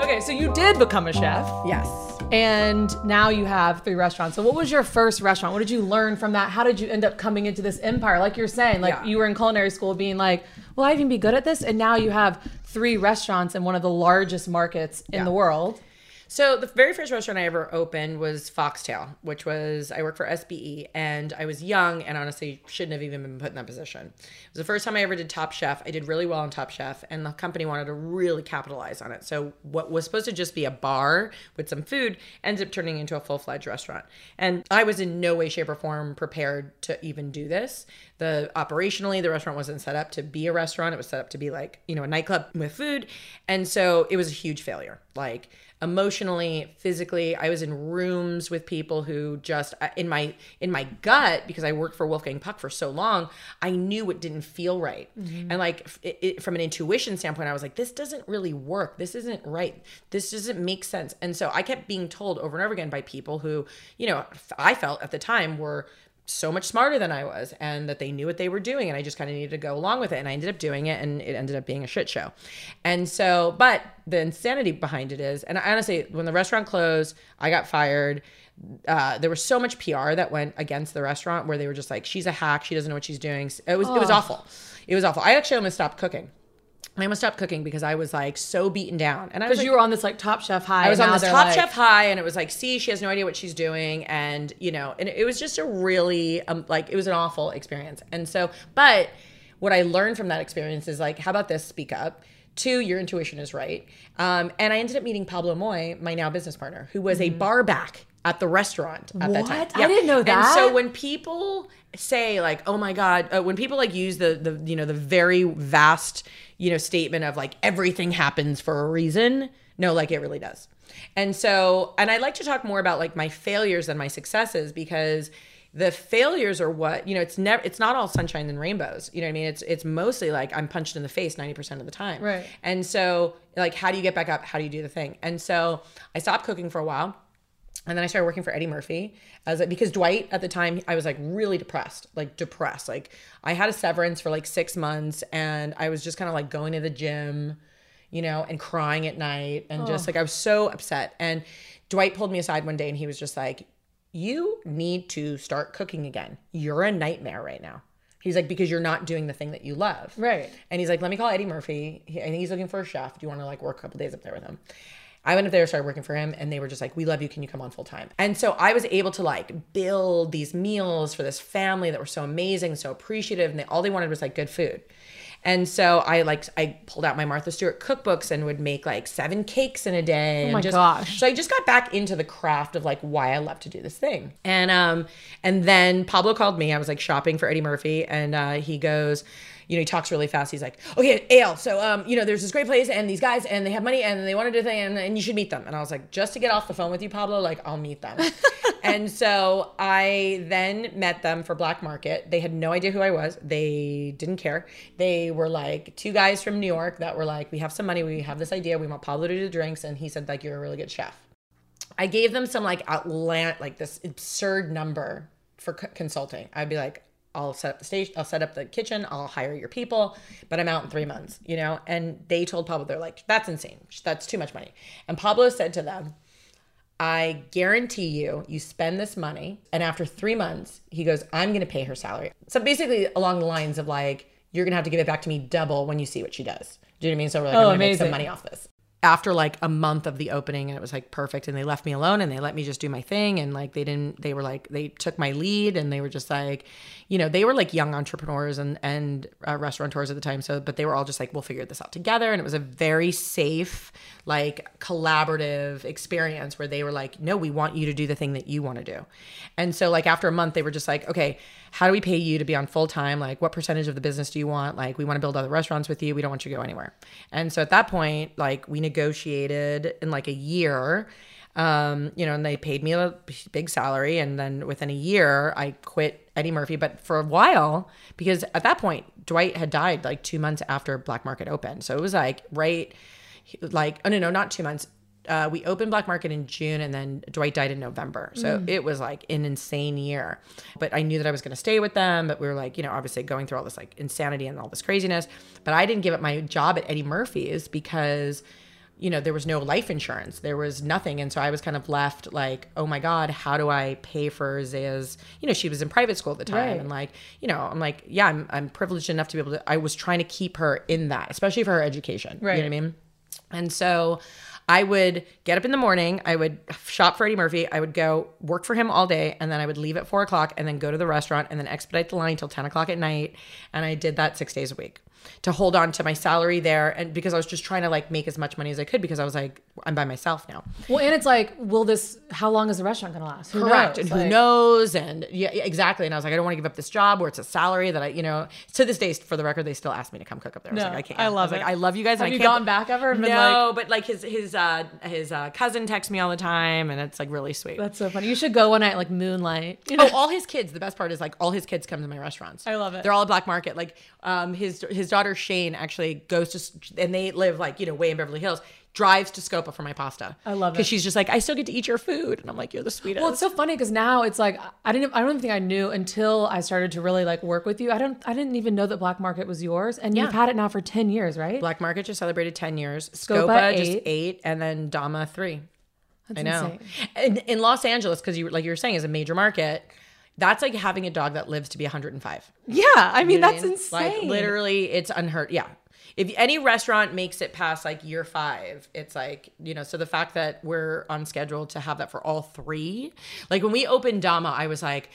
S1: Okay, so you did become a chef.
S2: Yes.
S1: And now you have three restaurants. So what was your first restaurant? What did you learn from that? How did you end up coming into this empire? Like you're saying, like
S2: Yeah.
S1: you were in culinary school being like, will I even be good at this? And now you have three restaurants in one of the largest markets in
S2: Yeah.
S1: the world.
S2: So the very first restaurant I ever opened was Foxtail, which was I worked for SBE and I was young and honestly shouldn't have even been put in that position. It was the first time I ever did Top Chef. I did really well on Top Chef and the company wanted to really capitalize on it. So what was supposed to just be a bar with some food ended up turning into a full-fledged restaurant. And I was in no way shape or form prepared to even do this. The operationally the restaurant wasn't set up to be a restaurant. It was set up to be like, you know, a nightclub with food. And so it was a huge failure. Like emotionally physically i was in rooms with people who just in my in my gut because i worked for wolfgang puck for so long i knew it didn't feel right. Mm-hmm. And like it, it, from an intuition standpoint i was like this doesn't really work. This isn't right. This doesn't make sense. And so i kept being told over and over again by people who you know i felt at the time were so much smarter than I was and that they knew what they were doing and I just kind of needed to go along with it and I ended up doing it and it ended up being a shit show. And so but the insanity behind it is and I honestly when the restaurant closed, I got fired. Uh, there was so much PR that went against the restaurant where they were just like she's a hack, she doesn't know what she's doing. It was it was awful. It was awful. I actually almost stopped cooking. I almost stopped cooking because I was like so beaten down. And I was
S1: Because
S2: like,
S1: you were on this like top chef high.
S2: I was on this Top
S1: like-
S2: Chef high, and it was like, see, she has no idea what she's doing, and you know, and it was just a really um, like it was an awful experience. And so, but what I learned from that experience is like, how about this? Speak up. Two, your intuition is right. Um, and I ended up meeting Pablo Moix, my now business partner, who was a bar back at the restaurant at that time.
S1: Mm-hmm. What? I didn't know that.
S2: And so when people say like, "Oh my god," uh, when people like use the the you know the very vast you know statement of like everything happens for a reason, no, like it really does. And so, and I like to talk more about like my failures than my successes because the failures are what you know it's never it's not all sunshine and rainbows. You know what i mean? It's it's mostly like i'm punched in the face 90% of the time.
S1: Right.
S2: and so like how do you get back up? How do you do the thing? And so i stopped cooking for a while and then I started working for Eddie Murphy as a, because Dwight at the time I was like really depressed, like depressed. Like I had a severance for like six months, and I was just kind of like going to the gym, you know, and crying at night, and oh. just like I was so upset. And Dwight pulled me aside one day, and he was just like, "You need to start cooking again. You're a nightmare right now." He's like, because you're not doing the thing that you love.
S1: Right.
S2: And he's like, let me call Eddie Murphy. He, I think he's looking for a chef. Do you want to like work a couple days up there with him? I went up there, started working for him, and they were just like, "We love you. Can you come on full time?" And so I was able to like build these meals for this family that were so amazing, so appreciative, and they, all they wanted was like good food. And so I like I pulled out my Martha Stewart cookbooks and would make like seven cakes in a day.
S1: Oh my
S2: and just,
S1: gosh.
S2: So I just got back into the craft of like why I love to do this thing. And um and then Pablo called me. I was like shopping for Eddie Murphy and uh he goes you know, he talks really fast. He's like, okay, AL, so, um, you know, there's this great place and these guys and they have money and they want to do a thing and, and you should meet them. And I was like, just to get off the phone with you, Pablo, like, I'll meet them. and so I then met them for Black Market. They had no idea who I was. They didn't care. They were like two guys from New York that were like, we have some money. We have this idea. We want Pablo to do the drinks. And he said, like, you're a really good chef. I gave them some like outland, like this absurd number for c- consulting. I'd be like, I'll set up the stage, I'll set up the kitchen, I'll hire your people, but I'm out in three months, you know? And they told Pablo, they're like, that's insane. That's too much money. And Pablo said to them, I guarantee you, you spend this money, and after three months, he goes, I'm gonna pay her salary. So basically, along the lines of like, you're gonna have to give it back to me double when you see what she does. Do you know what I mean? So we're like,
S1: Oh,
S2: I'm gonna make some money off this. After like a month of the opening, and it was like perfect, and they left me alone and they let me just do my thing. And like, they didn't, they were like, they took my lead and they were just like, you know, they were like young entrepreneurs and, and uh, restaurateurs at the time. So, but they were all just like, we'll figure this out together. And it was a very safe, like collaborative experience where they were like, no, we want you to do the thing that you want to do. And so, like, after a month, they were just like, okay, how do we pay you to be on full time? Like, what percentage of the business do you want? Like, we want to build other restaurants with you. We don't want you to go anywhere. And so at that point, like, we negotiated in like a year. Um, you know, and they paid me a big salary. And then within a year, I quit Eddie Murphy. But for a while, because at that point, Dwight had died like two months after Black Market opened. So it was like right, like, oh no, no, not two months. Uh, we opened Black Market in June and then Dwight died in November. So it was like an insane year. But I knew that I was going to stay with them. But we were like, you know, obviously going through all this like insanity and all this craziness. But I didn't give up my job at Eddie Murphy's because you know, there was no life insurance. There was nothing. And so I was kind of left like, oh my God, how do I pay for Zaya's, you know, she was in private school at the time.
S1: Right.
S2: And like, you know, I'm like, yeah, I'm, I'm privileged enough to be able to, I was trying to keep her in that, especially for her education.
S1: Right.
S2: You know what I mean? And so I would get up in the morning, I would shop for Eddie Murphy, I would go work for him all day, and then I would leave at four o'clock and then go to the restaurant and then expedite the line till 10 o'clock at night. And I did that six days a week to hold on to my salary there. And because I was just trying to like make as much money as I could because I was like, I'm by myself now.
S1: Well, and it's like, will this? How long is the restaurant gonna last? Who
S2: Correct.
S1: knows?
S2: And who knows? And yeah, exactly. And I was like, I don't want to give up this job where it's a salary that I, you know, to this day, for the record, they still ask me to come cook up there. I was
S1: No,
S2: like, I can't.
S1: I love
S2: was
S1: it.
S2: Like, I love you guys.
S1: Have
S2: and I
S1: you
S2: can't
S1: gone back ever
S2: no,
S1: been
S2: but like his his uh his uh, cousin texts me all the time, and it's like really sweet.
S1: That's so funny. You should go one night, like moonlight. You
S2: Oh, all his kids. The best part is like all his kids come to my restaurants.
S1: I love it.
S2: They're all at Black Market. Like um, his his daughter Shayne actually goes to, and they live like you know way in Beverly Hills. Drives to Scopa for my pasta.
S1: I love it.
S2: because she's just like I still get to eat your food, and I'm like you're the sweetest.
S1: Well, it's so funny because now it's like I didn't. I don't even think I knew until I started to really like work with you. I don't. I didn't even know that Black Market was yours, and you've had it now for ten years, right?
S2: Black Market just celebrated 10 years.
S1: Scopa,
S2: Scopa, just
S1: eight.
S2: eight, and then Dama three.
S1: That's
S2: I know.
S1: insane.
S2: And in Los Angeles, because you like you were saying, is a major market. That's like having a dog that lives to be 105.
S1: Yeah, I mean
S2: You know
S1: that's
S2: I mean?
S1: insane.
S2: Like literally, it's unheard. Yeah. If any restaurant makes it past like year five, it's like, you know, so the fact that we're on schedule to have that for all three, like when we opened Dama, I was like,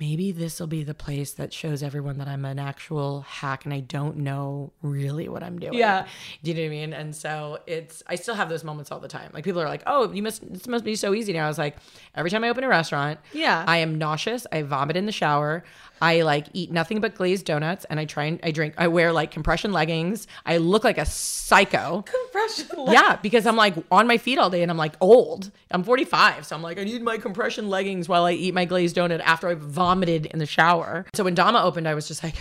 S2: maybe this will be the place that shows everyone that I'm an actual hack and I don't know really what I'm doing.
S1: Yeah.
S2: Do you know what I mean? And so it's, I still have those moments all the time. Like people are like, oh, you must, this must be so easy now. I was like, every time I open a restaurant,
S1: Yeah.
S2: I am nauseous. I vomit in the shower. I like eat nothing but glazed donuts and I try and I drink, I wear like compression leggings. I look like a psycho.
S1: Compression. leggings.
S2: Yeah, because I'm like on my feet all day and I'm like old. I'm 45. So I'm like, I need my compression leggings while I eat my glazed donut after I've vomited in the shower. So when Dama opened, I was just like,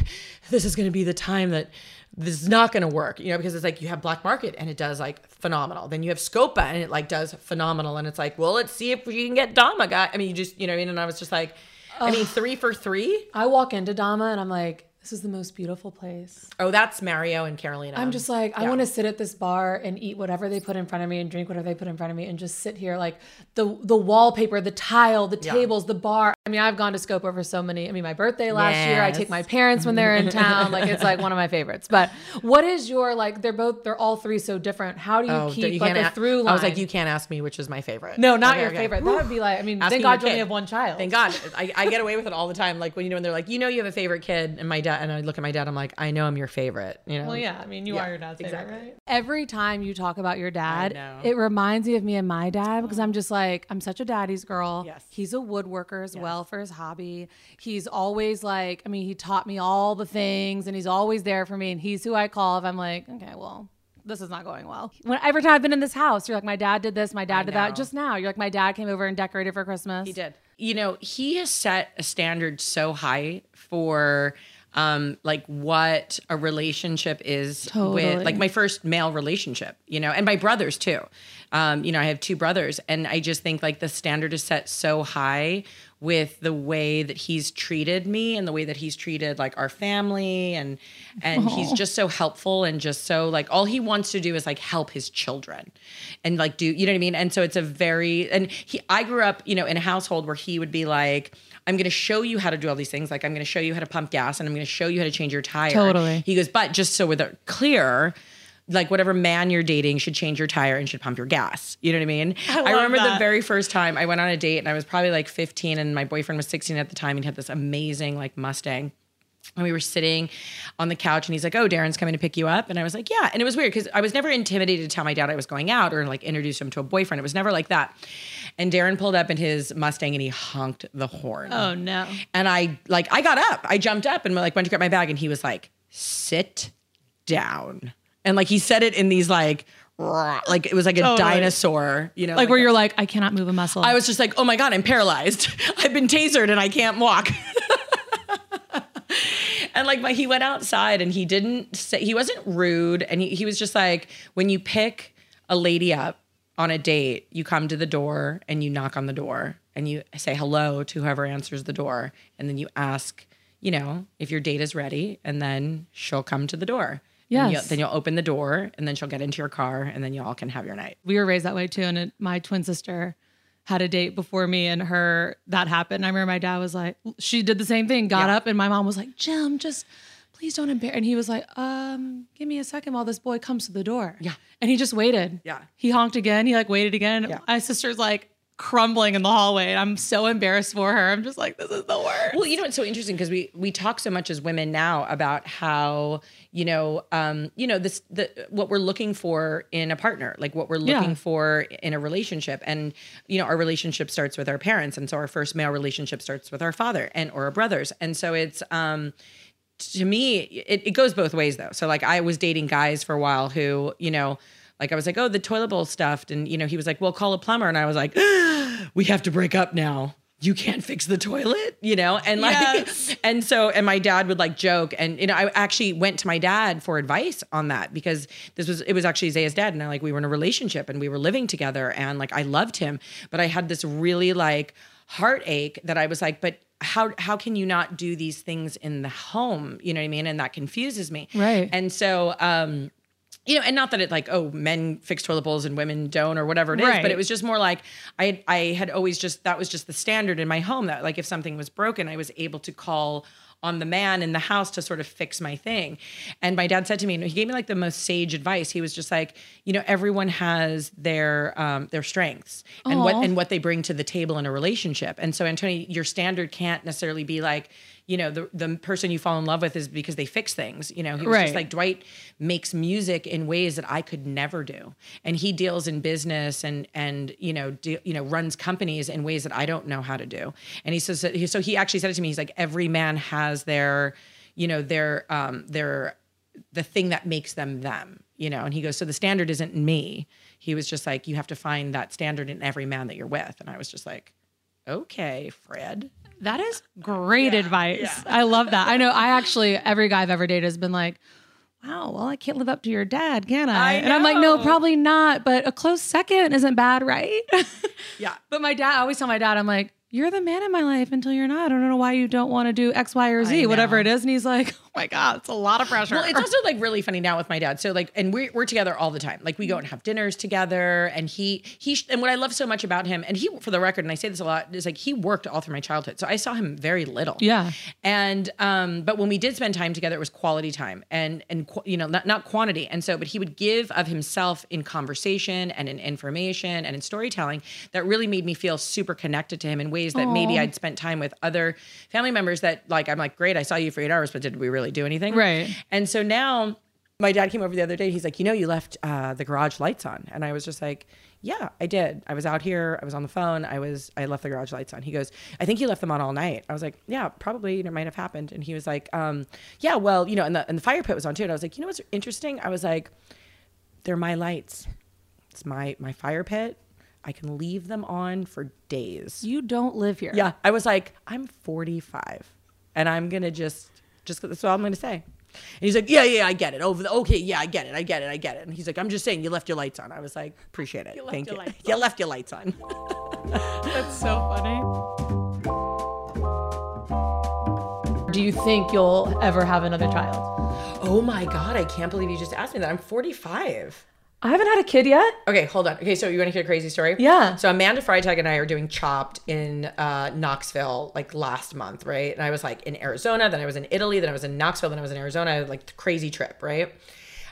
S2: this is going to be the time that this is not going to work, you know, because it's like you have Black Market and it does like phenomenal. Then you have Scopa and it like does phenomenal. And it's like, well, let's see if we can get Dama, guy. I mean, you just, you know what I mean? And I was just like, I mean, three for three.
S1: I walk into Dama and I'm like, this is the most beautiful place.
S2: Oh, that's Mario and Carolina.
S1: I'm just like, I want to sit at this bar and eat whatever they put in front of me and drink whatever they put in front of me and just sit here like the the wallpaper, the tile, the tables, the bar. I mean, I've gone to Scopa over so many. I mean, my birthday last year, I take my parents when they're in town. Like it's like one of my favorites. But what is your like they're both they're all three so different. How do you
S2: Oh,
S1: keep
S2: you
S1: like a through line?
S2: I was like, you can't ask me which is my favorite.
S1: No, not
S2: Okay,
S1: your
S2: okay.
S1: favorite. That would be like, I mean,
S2: Ask
S1: thank
S2: me
S1: God you only have one child.
S2: Thank God. I, I get away with it all the time. Like when you know when they're like, you know, you have a favorite kid, and my dad and I look at my dad. I'm like, I know I'm your favorite. You know.
S1: Well, yeah. I mean, you
S2: Yeah,
S1: are your dad's favorite,
S2: exactly.
S1: right? Every time you talk about your dad, it reminds me of me and my dad because I'm uh-huh. just like, I'm such a daddy's girl.
S2: Yes.
S1: He's a woodworker as well for his hobby. He's always like, I mean, he taught me all the things and he's always there for me. And he's who I call if I'm like, okay, well, this is not going well. When every time I've been in this house, you're like, my dad did this, my dad did
S2: know.
S1: that. Just now, you're like, my dad came over and decorated for Christmas.
S2: He did. You know, he has set a standard so high for um like what a relationship is
S1: Totally.
S2: with like my first male relationship, you know, and my brothers too. Um, you know, I have two brothers and I just think like the standard is set so high with the way that he's treated me and the way that he's treated like our family and and he's just so helpful and just so like all he wants to do is like help his children and like do you know what I mean? And so it's a very and he I grew up you know in a household where he would be like I'm going to show you how to do all these things. Like I'm going to show you how to pump gas and I'm going to show you how to change your tire.
S1: Totally.
S2: he goes but just so we're clear like whatever man you're dating should change your tire and should pump your gas. You know what I mean? I,
S1: love
S2: remember the very first time I went on a date and I was probably like 15 and my boyfriend was 16 at the time and he had this amazing like Mustang. And we were sitting on the couch and he's like, Oh, Darren's coming to pick you up. And I was like, Yeah. And it was weird because I was never intimidated to tell my dad I was going out or like introduce him to a boyfriend. It was never like that. And Darren pulled up in his Mustang and he honked the horn.
S1: Oh, no.
S2: And I like I got up. I jumped up and like went to grab my bag and he was like, "Sit down." And like he said it in these like like it was like a oh,
S1: Totally.
S2: dinosaur, you know.
S1: Like, where you're like, I cannot move a muscle.
S2: I was just like, "Oh my god, I'm paralyzed. I've been tasered and I can't walk." and like my, he went outside and he didn't say he wasn't rude and he, he was just like when you pick a lady up on a date you come to the door and you knock on the door and you say hello to whoever answers the door and then you ask you know if your date is ready and then she'll come to the door
S1: Yes.
S2: you'll- then you'll open the door and then she'll get into your car and then you all can have your night
S1: we were raised that way too. And it, my twin sister had a date before me, and her that happened. I remember my dad was like, she did the same thing, got
S2: Yeah.
S1: up, and my mom was like, Jim, just please don't embarrass. And he was like, um, give me a second while this boy comes to the door.
S2: Yeah.
S1: And he just waited.
S2: Yeah.
S1: He honked again. He like waited again.
S2: Yeah.
S1: My sister's like crumbling in the hallway, and I'm so embarrassed for her. I'm just like, this is the worst.
S2: Well, you know, it's so interesting because we we talk so much as women now about how you know, um, you know, this the what we're looking for in a partner, like what we're looking
S1: Yeah.
S2: for in a relationship, and you know, our relationship starts with our parents, and so our first male relationship starts with our father and or our brothers, and so it's. um to me, it, it goes both ways though. So like I was dating guys for a while who, you know, like I was like, oh, the toilet bowl stuffed. And, you know, he was like, well, call a plumber. And I was like, we have to break up now. You can't fix the toilet, you know? And like,
S1: Yes.
S2: and so, and my dad would like joke. And, you know, I actually went to my dad for advice on that because this was, it was actually Zaya's dad. And I like, we were in a relationship and we were living together and like I loved him. But I had this really like heartache that I was like, but how how can you not do these things in the home? You know what I mean? And that confuses me.
S1: Right.
S2: And so um you know, and not that it like, oh, men fix toilet bowls and women don't or whatever it is,
S1: Right.
S2: but it was just more like I I had always just that was just the standard in my home that like if something was broken, I was able to call on the man in the house to sort of fix my thing. And my dad said to me, and he gave me like the most sage advice. He was just like, you know, everyone has their um their strengths and what and what they bring to the table in a relationship. And so Antonia, your standard can't necessarily be like, you know, the the person you fall in love with is because they fix things. You know, he was
S1: Right.
S2: just like Dwight makes music in ways that I could never do, and he deals in business and and you know de- you know runs companies in ways that I don't know how to do. And he says he, so he actually said it to me. He's like every man has their you know their um their the thing that makes them them you know and he goes so the standard isn't me he was just like you have to find that standard in every man that you're with and i was just like okay fred
S1: That is great advice. I love that. I know I actually every guy I've ever dated has been like, "Wow, well, I can't live up to your dad, can I?"
S2: I
S1: And I'm like, "No, probably not, but a close second isn't bad, right?"
S2: yeah
S1: but my dad, I always tell my dad, I'm like, "You're the man in my life until you're not. I don't know why you don't want to do X, Y, or Z, whatever it is." And he's like, "Oh my God, it's a lot of pressure.
S2: Well, it's also like really funny now with my dad. So like, and we're, we're together all the time. Like we go and have dinners together and he, he, and what I love so much about him and he, for the record, and I say this a lot, is like he worked all through my childhood. So I saw him very little.
S1: Yeah.
S2: And, um, but when we did spend time together, it was quality time and, and, you know, not, not quantity. And so, but he would give of himself in conversation and in information and in storytelling that really made me feel super connected to him in ways that maybe I'd spent time with other family members that like, I'm like, great, I saw you for eight hours, but did we really do anything?
S1: Right.
S2: And so now my dad came over the other day. He's like, you know, you left uh, the garage lights on. And I was just like, yeah, I did. I was out here. I was on the phone. I was, I left the garage lights on. He goes, I think you left them on all night. I was like, yeah, probably. It might have happened. And he was like, um, yeah, well, you know, and the, and the fire pit was on too. And I was like, you know what's interesting? I was like, they're my lights. It's my, my fire pit. I can leave them on for days.
S1: you don't live here.
S2: Yeah. I was like, I'm 45 and I'm going to just, just, that's all I'm going to say. And he's like, yeah, yeah, I get it. Over the, okay, yeah, I get it. I get it. I get it. And he's like, I'm just saying you left your lights on. I was like, appreciate it.
S1: left
S2: Thank you.
S1: lights
S2: you left your lights on.
S1: That's so funny. Do you think you'll ever have another child?
S2: oh my God. I can't believe you just asked me that. I'm 45.
S1: I haven't had a kid yet.
S2: Okay, hold on. Okay, so you want to hear a crazy story?
S1: Yeah.
S2: So Amanda Freitag and I are doing Chopped in uh, Knoxville like last month, right? And I was like in Arizona, then I was in Italy, then I was in Knoxville, then I was in Arizona. Like crazy trip, right?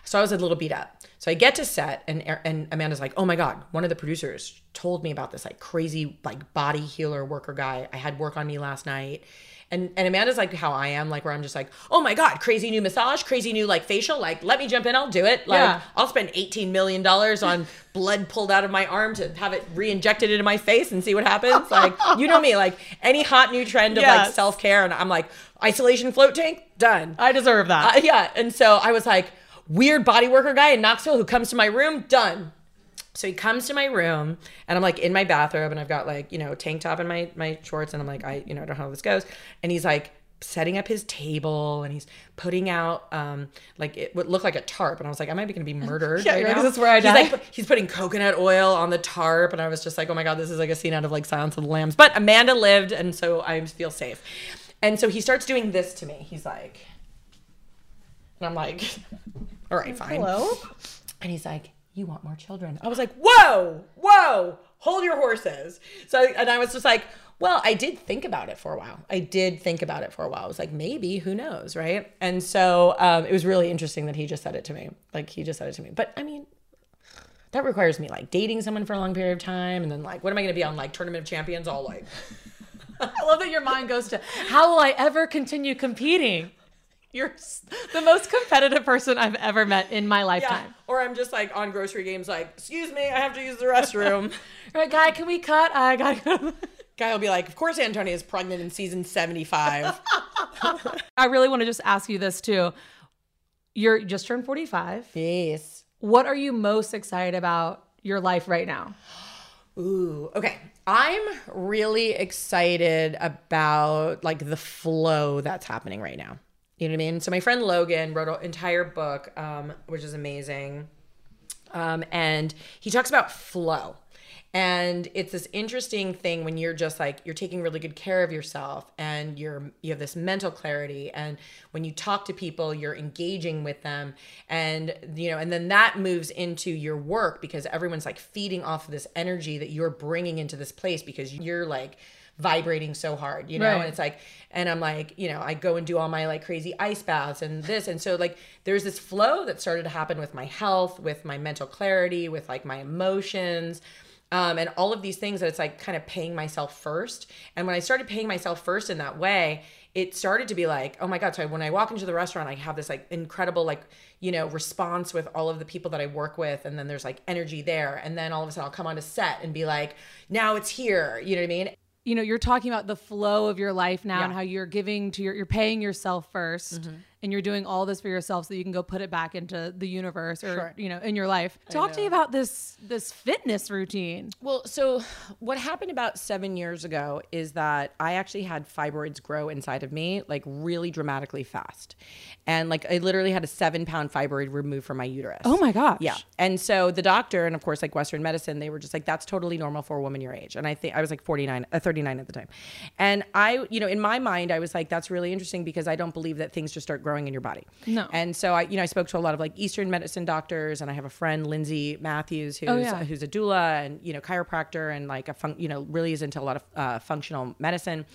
S2: So I was a little beat up. So I get to set, and and Amanda's like, "Oh my god!" One of the producers told me about this like crazy like body healer worker guy. I had work on me last night. And, and Amanda's like how I am, like where I'm just like, oh my god, crazy new massage, crazy new like facial, like let me jump in, I'll do it. Like
S1: Yeah.
S2: I'll spend 18 million dollars on blood pulled out of my arm to have it re-injected into my face and see what happens. Like you know me, like any hot new trend of like self care, and I'm like isolation float tank done.
S1: I deserve that.
S2: Uh, yeah, and so I was like weird body worker guy in Knoxville who comes to my room done. So he comes to my room and I'm like in my bathrobe and I've got like, you know, tank top and my my shorts and I'm like, I, you know, I don't know how this goes. And he's like setting up his table and he's putting out um like it would look like a tarp and I was like I might be gonna be murdered
S1: Yeah,
S2: right now.
S1: "Is where I
S2: he's
S1: die?"
S2: like he's putting coconut oil on the tarp and I was just like oh my god this is like a scene out of like Silence of the Lambs but Amanda lived and so I feel safe and so he starts doing this to me he's like and I'm like all right fine
S1: Hello.
S2: and he's like, "You want more children?" I was like, "Whoa, whoa, hold your horses." So, and I was just like, "Well, I did think about it for a while. I did think about it for a while. I was like, maybe, who knows, right?" And so um, it was really interesting that he just said it to me. Like he just said it to me. But I mean, that requires me like dating someone for a long period of time, and then like, what am I going to be on like Tournament of Champions? All like,
S1: I love that your mind goes to how will I ever continue competing? You're the most competitive person I've ever met in my
S2: yeah.
S1: lifetime.
S2: Or I'm just like on grocery games, like, excuse me, I have to use the restroom.
S1: right, guy, can we cut? I gotta go.
S2: Guy will be like, of course Antonia is pregnant in season 75.
S1: I really want to just ask you this too. You're just turned 45.
S2: yes.
S1: What are you most excited about your life right now?
S2: Ooh, okay. I'm really excited about like the flow that's happening right now. You know what I mean? So my friend Logan wrote an entire book, um, which is amazing. Um, and he talks about flow. And it's this interesting thing when you're just like you're taking really good care of yourself and you're you have this mental clarity and when you talk to people you're engaging with them and you know and then that moves into your work because everyone's like feeding off of this energy that you're bringing into this place because you're like vibrating so hard, you know?
S1: Right.
S2: And it's like, and I'm like, you know, I go and do all my like crazy ice baths and this. And so, like, there's this flow that started to happen with my health, with my mental clarity, with like my emotions. Um, and all of these things that it's like kind of paying myself first. And when I started paying myself first in that way, it started to be like, oh my God. So when I walk into the restaurant, I have this like incredible, like, you know, response with all of the people that I work with. And then there's like energy there. And then all of a sudden I'll come onto set and be like, now it's here. You know what I mean?
S1: You know you're talking about the flow of your life now and how you're giving to your you're paying yourself 1st and you're doing all this for yourself so you can go put it back into the universe or
S2: Sure.
S1: you know in your life talk to me about this this fitness routine
S2: Well, so what happened about seven years ago is that I actually had fibroids grow inside of me like really dramatically fast. And like I literally had a seven pound fibroid removed from my uterus.
S1: oh my gosh
S2: Yeah. And so the doctor, and of course, like Western medicine, they were just like, that's totally normal for a woman your age. And I think I was like 49, uh, 39 at the time. And I, you know, in my mind, I was like, that's really interesting because I don't believe that things just start growing in your body.
S1: No.
S2: And so I, you know, I spoke to a lot of like Eastern medicine doctors, and I have a friend, Lindsay Matthews, who's
S1: Oh, yeah.
S2: who's a doula and you know chiropractor and like a fun, you know really is into a lot of uh, functional medicine.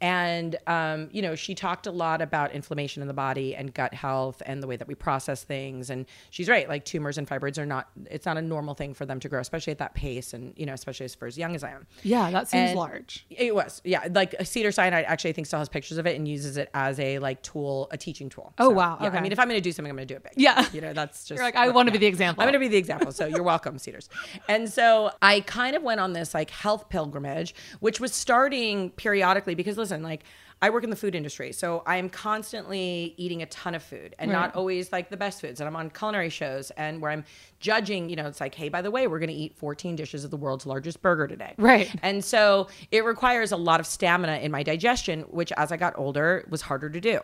S2: And um, you know, she talked a lot about inflammation in the body and gut health and the way that we process things. And she's right, like tumors and fibroids are not. It's not a normal thing for them to grow, especially at that pace, and you know, especially as for as young as I am.
S1: Yeah, that seems
S2: And
S1: large.
S2: It was, yeah. Like Cedars-Sinai, actually, I think still has pictures of it and uses it as a like tool, a teaching tool.
S1: Oh, wow,
S2: Yeah,
S1: okay.
S2: I mean, if I'm going to do something, I'm going to do it big.
S1: Yeah.
S2: you know, that's just
S1: You're like, I want to be the example.
S2: I'm going to be the example. So you're welcome, Cedars. And so I kind of went on this like health pilgrimage, which was starting periodically because listen, like I work in the food industry, so I'm constantly eating a ton of food and
S1: Right.
S2: not always like the best foods. And I'm on culinary shows and where I'm judging, you know, it's like, hey, by the way, we're going to eat 14 dishes of the world's largest burger today.
S1: Right.
S2: And so it requires a lot of stamina in my digestion, which as I got older was harder to do.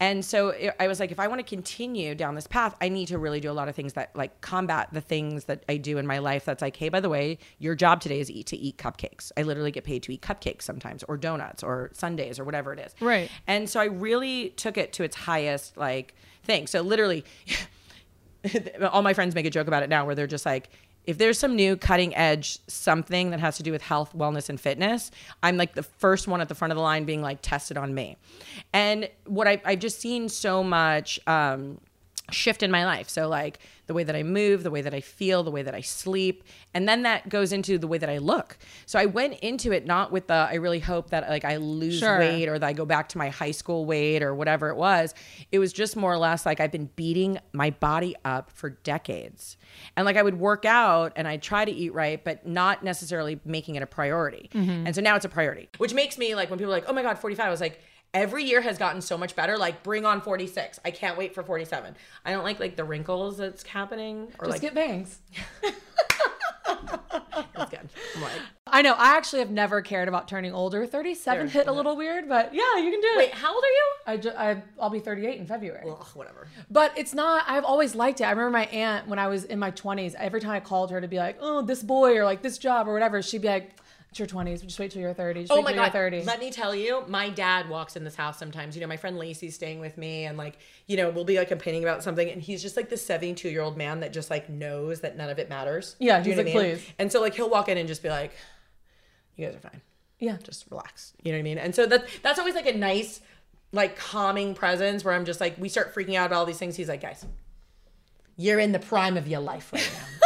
S2: And so it, I was like, if I want to continue down this path, I need to really do a lot of things that like combat the things that I do in my life. That's like, hey, by the way, your job today is eat to eat cupcakes. I literally get paid to eat cupcakes sometimes, or donuts, or sundaes, or whatever it is.
S1: Right.
S2: And so I really took it to its highest like thing. So literally. all my friends make a joke about it now where they're just like if there's some new cutting edge something that has to do with health wellness and fitness i'm like the first one at the front of the line being like tested on me. And what I, i've just seen so much um, shift in my life so like the way that i move the way that i feel the way that i sleep and then that goes into the way that i look so i went into it not with the i really hope that like i lose
S1: Sure.
S2: weight or that I go back to my high school weight or whatever it was. It was just more or less like I've been beating my body up for decades. And like I would work out and I'd try to eat right, but not necessarily making it a priority. Mm-hmm. And so now it's a priority, which makes me like when people are like, oh my God, 45, I was like, every year has gotten so much better. Like bring on 46. I can't wait for 47. I don't like like the wrinkles that's happening or
S1: Just
S2: like
S1: get bangs.
S2: it's good. I'm like,
S1: I know. I actually have never cared about turning older. 37 hit a little weird, but yeah, you can do
S2: wait,
S1: it.
S2: how old are you?
S1: I, ju- I I'll be 38 in February.
S2: Ugh, whatever.
S1: But it's not, I've always liked it. I remember my aunt when I was in my 20s, every time I called her to be like, oh, this boy or like this job or whatever, she'd be like, it's your 20s. Just wait till you're 30. Just
S2: Oh my god!
S1: 30.
S2: Let me tell you, my dad walks in this house sometimes. You know, my friend Lacey's staying with me, and like, you know, we'll be like complaining about something, and he's just like the seventy-two-year-old man that just like knows that none of it matters.
S1: Yeah,
S2: Do you
S1: he's
S2: know
S1: like,
S2: what I mean?
S1: "Please."
S2: And so like he'll walk in and just be like, "You guys are fine.
S1: yeah.
S2: Just relax." You know what I mean? And so that that's always like a nice, like calming presence where I'm just like, we start freaking out about all these things. He's like, "Guys, you're in the prime of your life right now."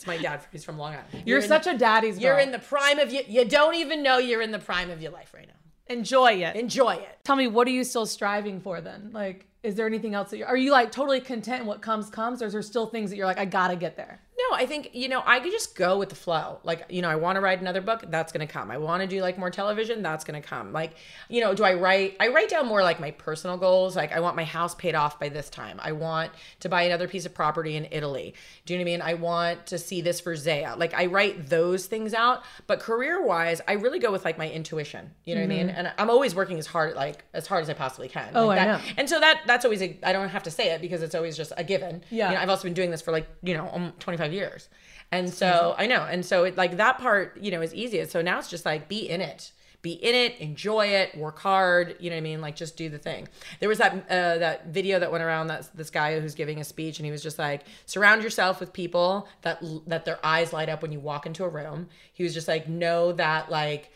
S2: It's my dad. He's from Long Island.
S1: You're
S2: in-
S1: such a daddy's girl.
S2: You're in the prime of you. You don't even know you're in the prime of your life right now.
S1: Enjoy it.
S2: Enjoy it.
S1: Tell me, what are you still striving for then? Like, is there anything else that you're, are you like totally content what comes, comes, or is there still things that you're like, I gotta get there?
S2: No, I think, you know, I could just go with the flow. Like, you know, I want to write another book, that's going to come. I want to do like more television, that's going to come. Like, you know, do I write I write down more like my personal goals, like I want my house paid off by this time. I want to buy another piece of property in Italy. Do you know what I mean? I want to see this for Zaya. Like I write those things out, but career-wise, I really go with like my intuition. You know mm-hmm. what I mean? Mm-hmm. And I'm always working as hard like as hard as I possibly can.
S1: Oh,
S2: like
S1: I know.
S2: And so that that's always I don't have to say it because it's always just a given.
S1: Yeah.
S2: You know, I've also been doing this for like, you know, um, 25 five years. And so I know. And so it like that part, you know, is easiest. So now it's just like be in it. Be in it, enjoy it, work hard. You know what I mean? Like just do the thing. There was that uh, that video that went around that this guy who's giving a speech, and he was just like, surround yourself with people that that their eyes light up when you walk into a room. He was just like, know that like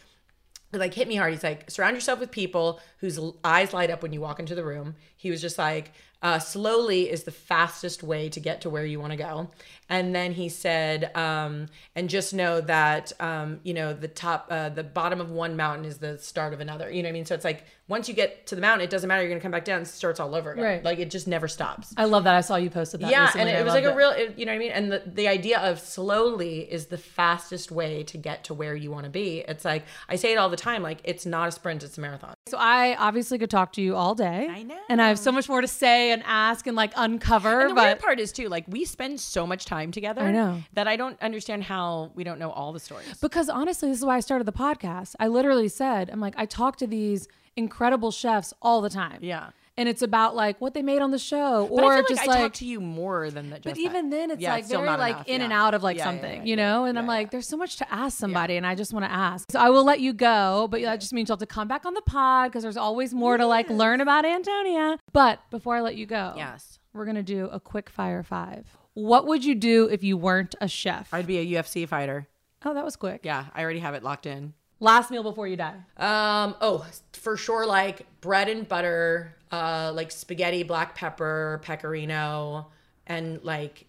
S2: like hit me hard. He's like, surround yourself with people whose eyes light up when you walk into the room. He was just like, uh, slowly is the fastest way to get to where you want to go. And then he said, um, and just know that, um, you know, the top, uh, the bottom of one mountain is the start of another. You know what I mean? So it's like, once you get to the mountain, it doesn't matter. You're going to come back down. It starts all over again.
S1: Right.
S2: Like it just never stops.
S1: I love that. I saw you posted that.
S2: Yeah,
S1: recently
S2: and
S1: I
S2: it was like
S1: loved
S2: a real, it- you know what I mean? And the, the idea of slowly is the fastest way to get to where you want to be. It's like, I say it all the time, like, it's not a sprint, it's a marathon.
S1: So I obviously could talk to you all day.
S2: I know.
S1: And I have so much more to say and ask and like uncover.
S2: And the
S1: but
S2: weird part is, too, like, we spend so much time together
S1: I know.
S2: that I don't understand how we don't know all the stories.
S1: Because honestly, this is why I started the podcast. I literally said, I'm like, I talk to these incredible chefs all the time.
S2: Yeah.
S1: And it's about like what they made on the show,
S2: But
S1: or
S2: I feel
S1: just
S2: like,
S1: like.
S2: I talk to you more than that.
S1: but even then, it's
S2: Yeah,
S1: like
S2: it's
S1: very like
S2: enough,
S1: in and out of like
S2: Yeah, yeah,
S1: something,
S2: yeah,
S1: you know. And I'm like,
S2: yeah.
S1: there's so much to ask somebody, and I just want to ask. So I will let you go, but that just means you'll have to come back on the pod because there's always more to like learn about Antonia. But before I let you go,
S2: yes,
S1: we're gonna do a quick fire five. What would you do if you weren't a chef?
S2: I'd be a UFC fighter.
S1: oh, that was quick.
S2: Yeah, I already have it locked in.
S1: Last meal before you die.
S2: Um, oh, for sure, like bread and butter, uh, like spaghetti, black pepper, pecorino, and like,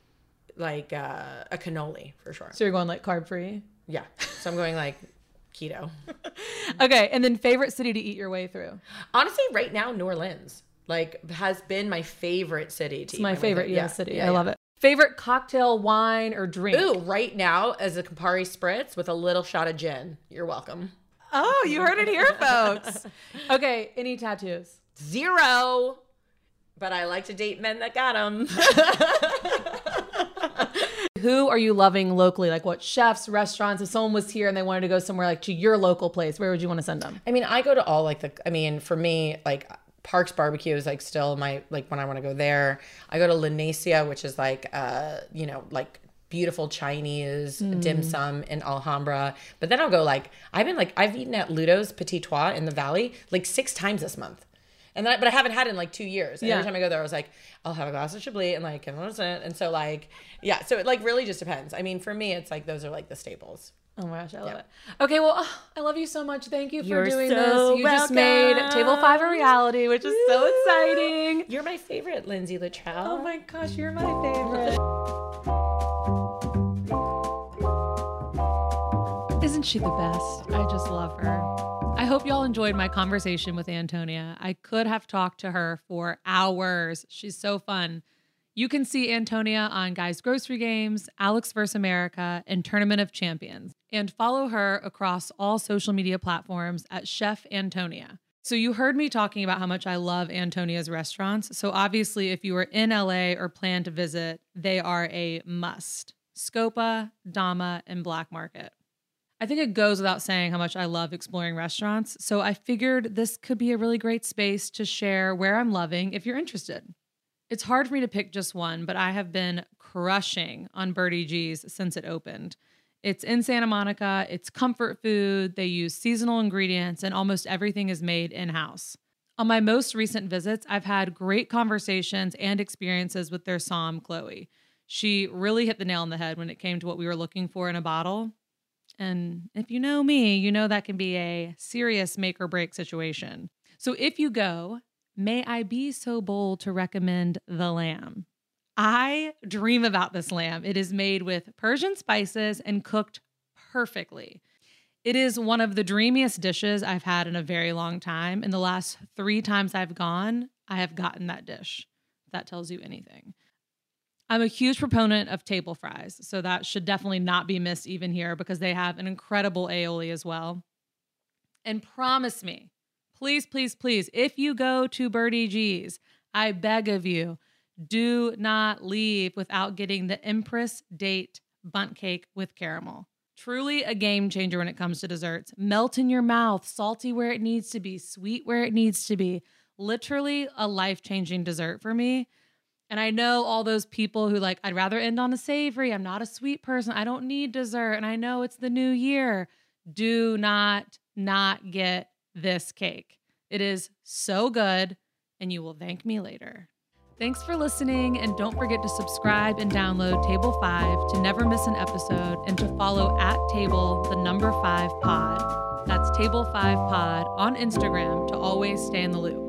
S2: like uh, a cannoli for sure.
S1: So you're going like carb free.
S2: Yeah, so I'm going like keto.
S1: Okay, and then favorite city to eat your way through.
S2: Honestly, right now, New Orleans like has been my favorite city. To
S1: It's my favorite yeah, city.
S2: Yeah,
S1: I love it. Favorite cocktail, wine, or drink?
S2: Ooh, right now as a Campari spritz with a little shot of gin. You're welcome.
S1: Oh, you heard it here, folks. okay, any tattoos?
S2: Zero. But I like to date men that got them.
S1: Who are you loving locally? Like what chefs, restaurants? If someone was here and they wanted to go somewhere like to your local place, where would you want to send them?
S2: I mean, I go to all like the. I mean, for me, like Parks Barbecue is like still my like when I want to go there. I go to Lunasia, which is like uh you know like beautiful Chinese dim sum in Alhambra. But then I'll go like I've been like I've eaten at Ludo's Petit Trois in the Valley like six times this month. And then, but I haven't had it in like two years. And
S1: Yeah.
S2: Every time I go there, I was like, I'll have a glass of Chablis and like, and what is it? And so like, yeah. So it like really just depends. I mean, for me, it's like those are like the staples.
S1: Oh my gosh, I love it. Okay, well, oh, I love you so much. Thank you for
S2: You're
S1: doing
S2: so
S1: this. You just made. Table Five a reality, which is so exciting.
S2: You're my favorite, Lindsay Luttrell.
S1: Oh my gosh, you're my favorite. Isn't she the best? I just love her. I hope y'all enjoyed my conversation with Antonia. I could have talked to her for hours. She's so fun. You can see Antonia on Guys Grocery Games, Alex vs. America, and Tournament of Champions, and follow her across all social media platforms at Chef Antonia. So, you heard me talking about how much I love Antonia's restaurants. So, obviously, if you are in LA or plan to visit, they are a must Scopa, Dama, and Black Market. I think it goes without saying how much I love exploring restaurants. So, I figured this could be a really great space to share where I'm loving if you're interested. It's hard for me to pick just one, but I have been crushing on Birdie G's since it opened. It's in Santa Monica, it's comfort food, they use seasonal ingredients, and almost everything is made in house. On my most recent visits, I've had great conversations and experiences with their Som, Chloe. She really hit the nail on the head when it came to what we were looking for in a bottle. And if you know me, you know that can be a serious make or break situation. So if you go, may I be so bold to recommend the lamb? I dream about this lamb. It is made with Persian spices and cooked perfectly. It is one of the dreamiest dishes I've had in a very long time. In the last three times I've gone, I have gotten that dish. If that tells you anything. I'm a huge proponent of table fries, so that should definitely not be missed even here because they have an incredible aioli as well. And promise me, please, please, please, if you go to Birdie G's, I beg of you, do not leave without getting the Empress Date Bundt Cake with caramel. Truly a game changer when it comes to desserts. Melt in your mouth, salty where it needs to be, sweet where it needs to be. Literally a life changing dessert for me. And I know all those people who like, I'd rather end on a savory. I'm not a sweet person. I don't need dessert. And I know it's the new year. Do not, not get this cake. It is so good, and you will thank me later. Thanks for listening, and don't forget to subscribe and download Table 5 to never miss an episode and to follow at Table the number 5 pod. That's Table 5 pod on Instagram to always stay in the loop.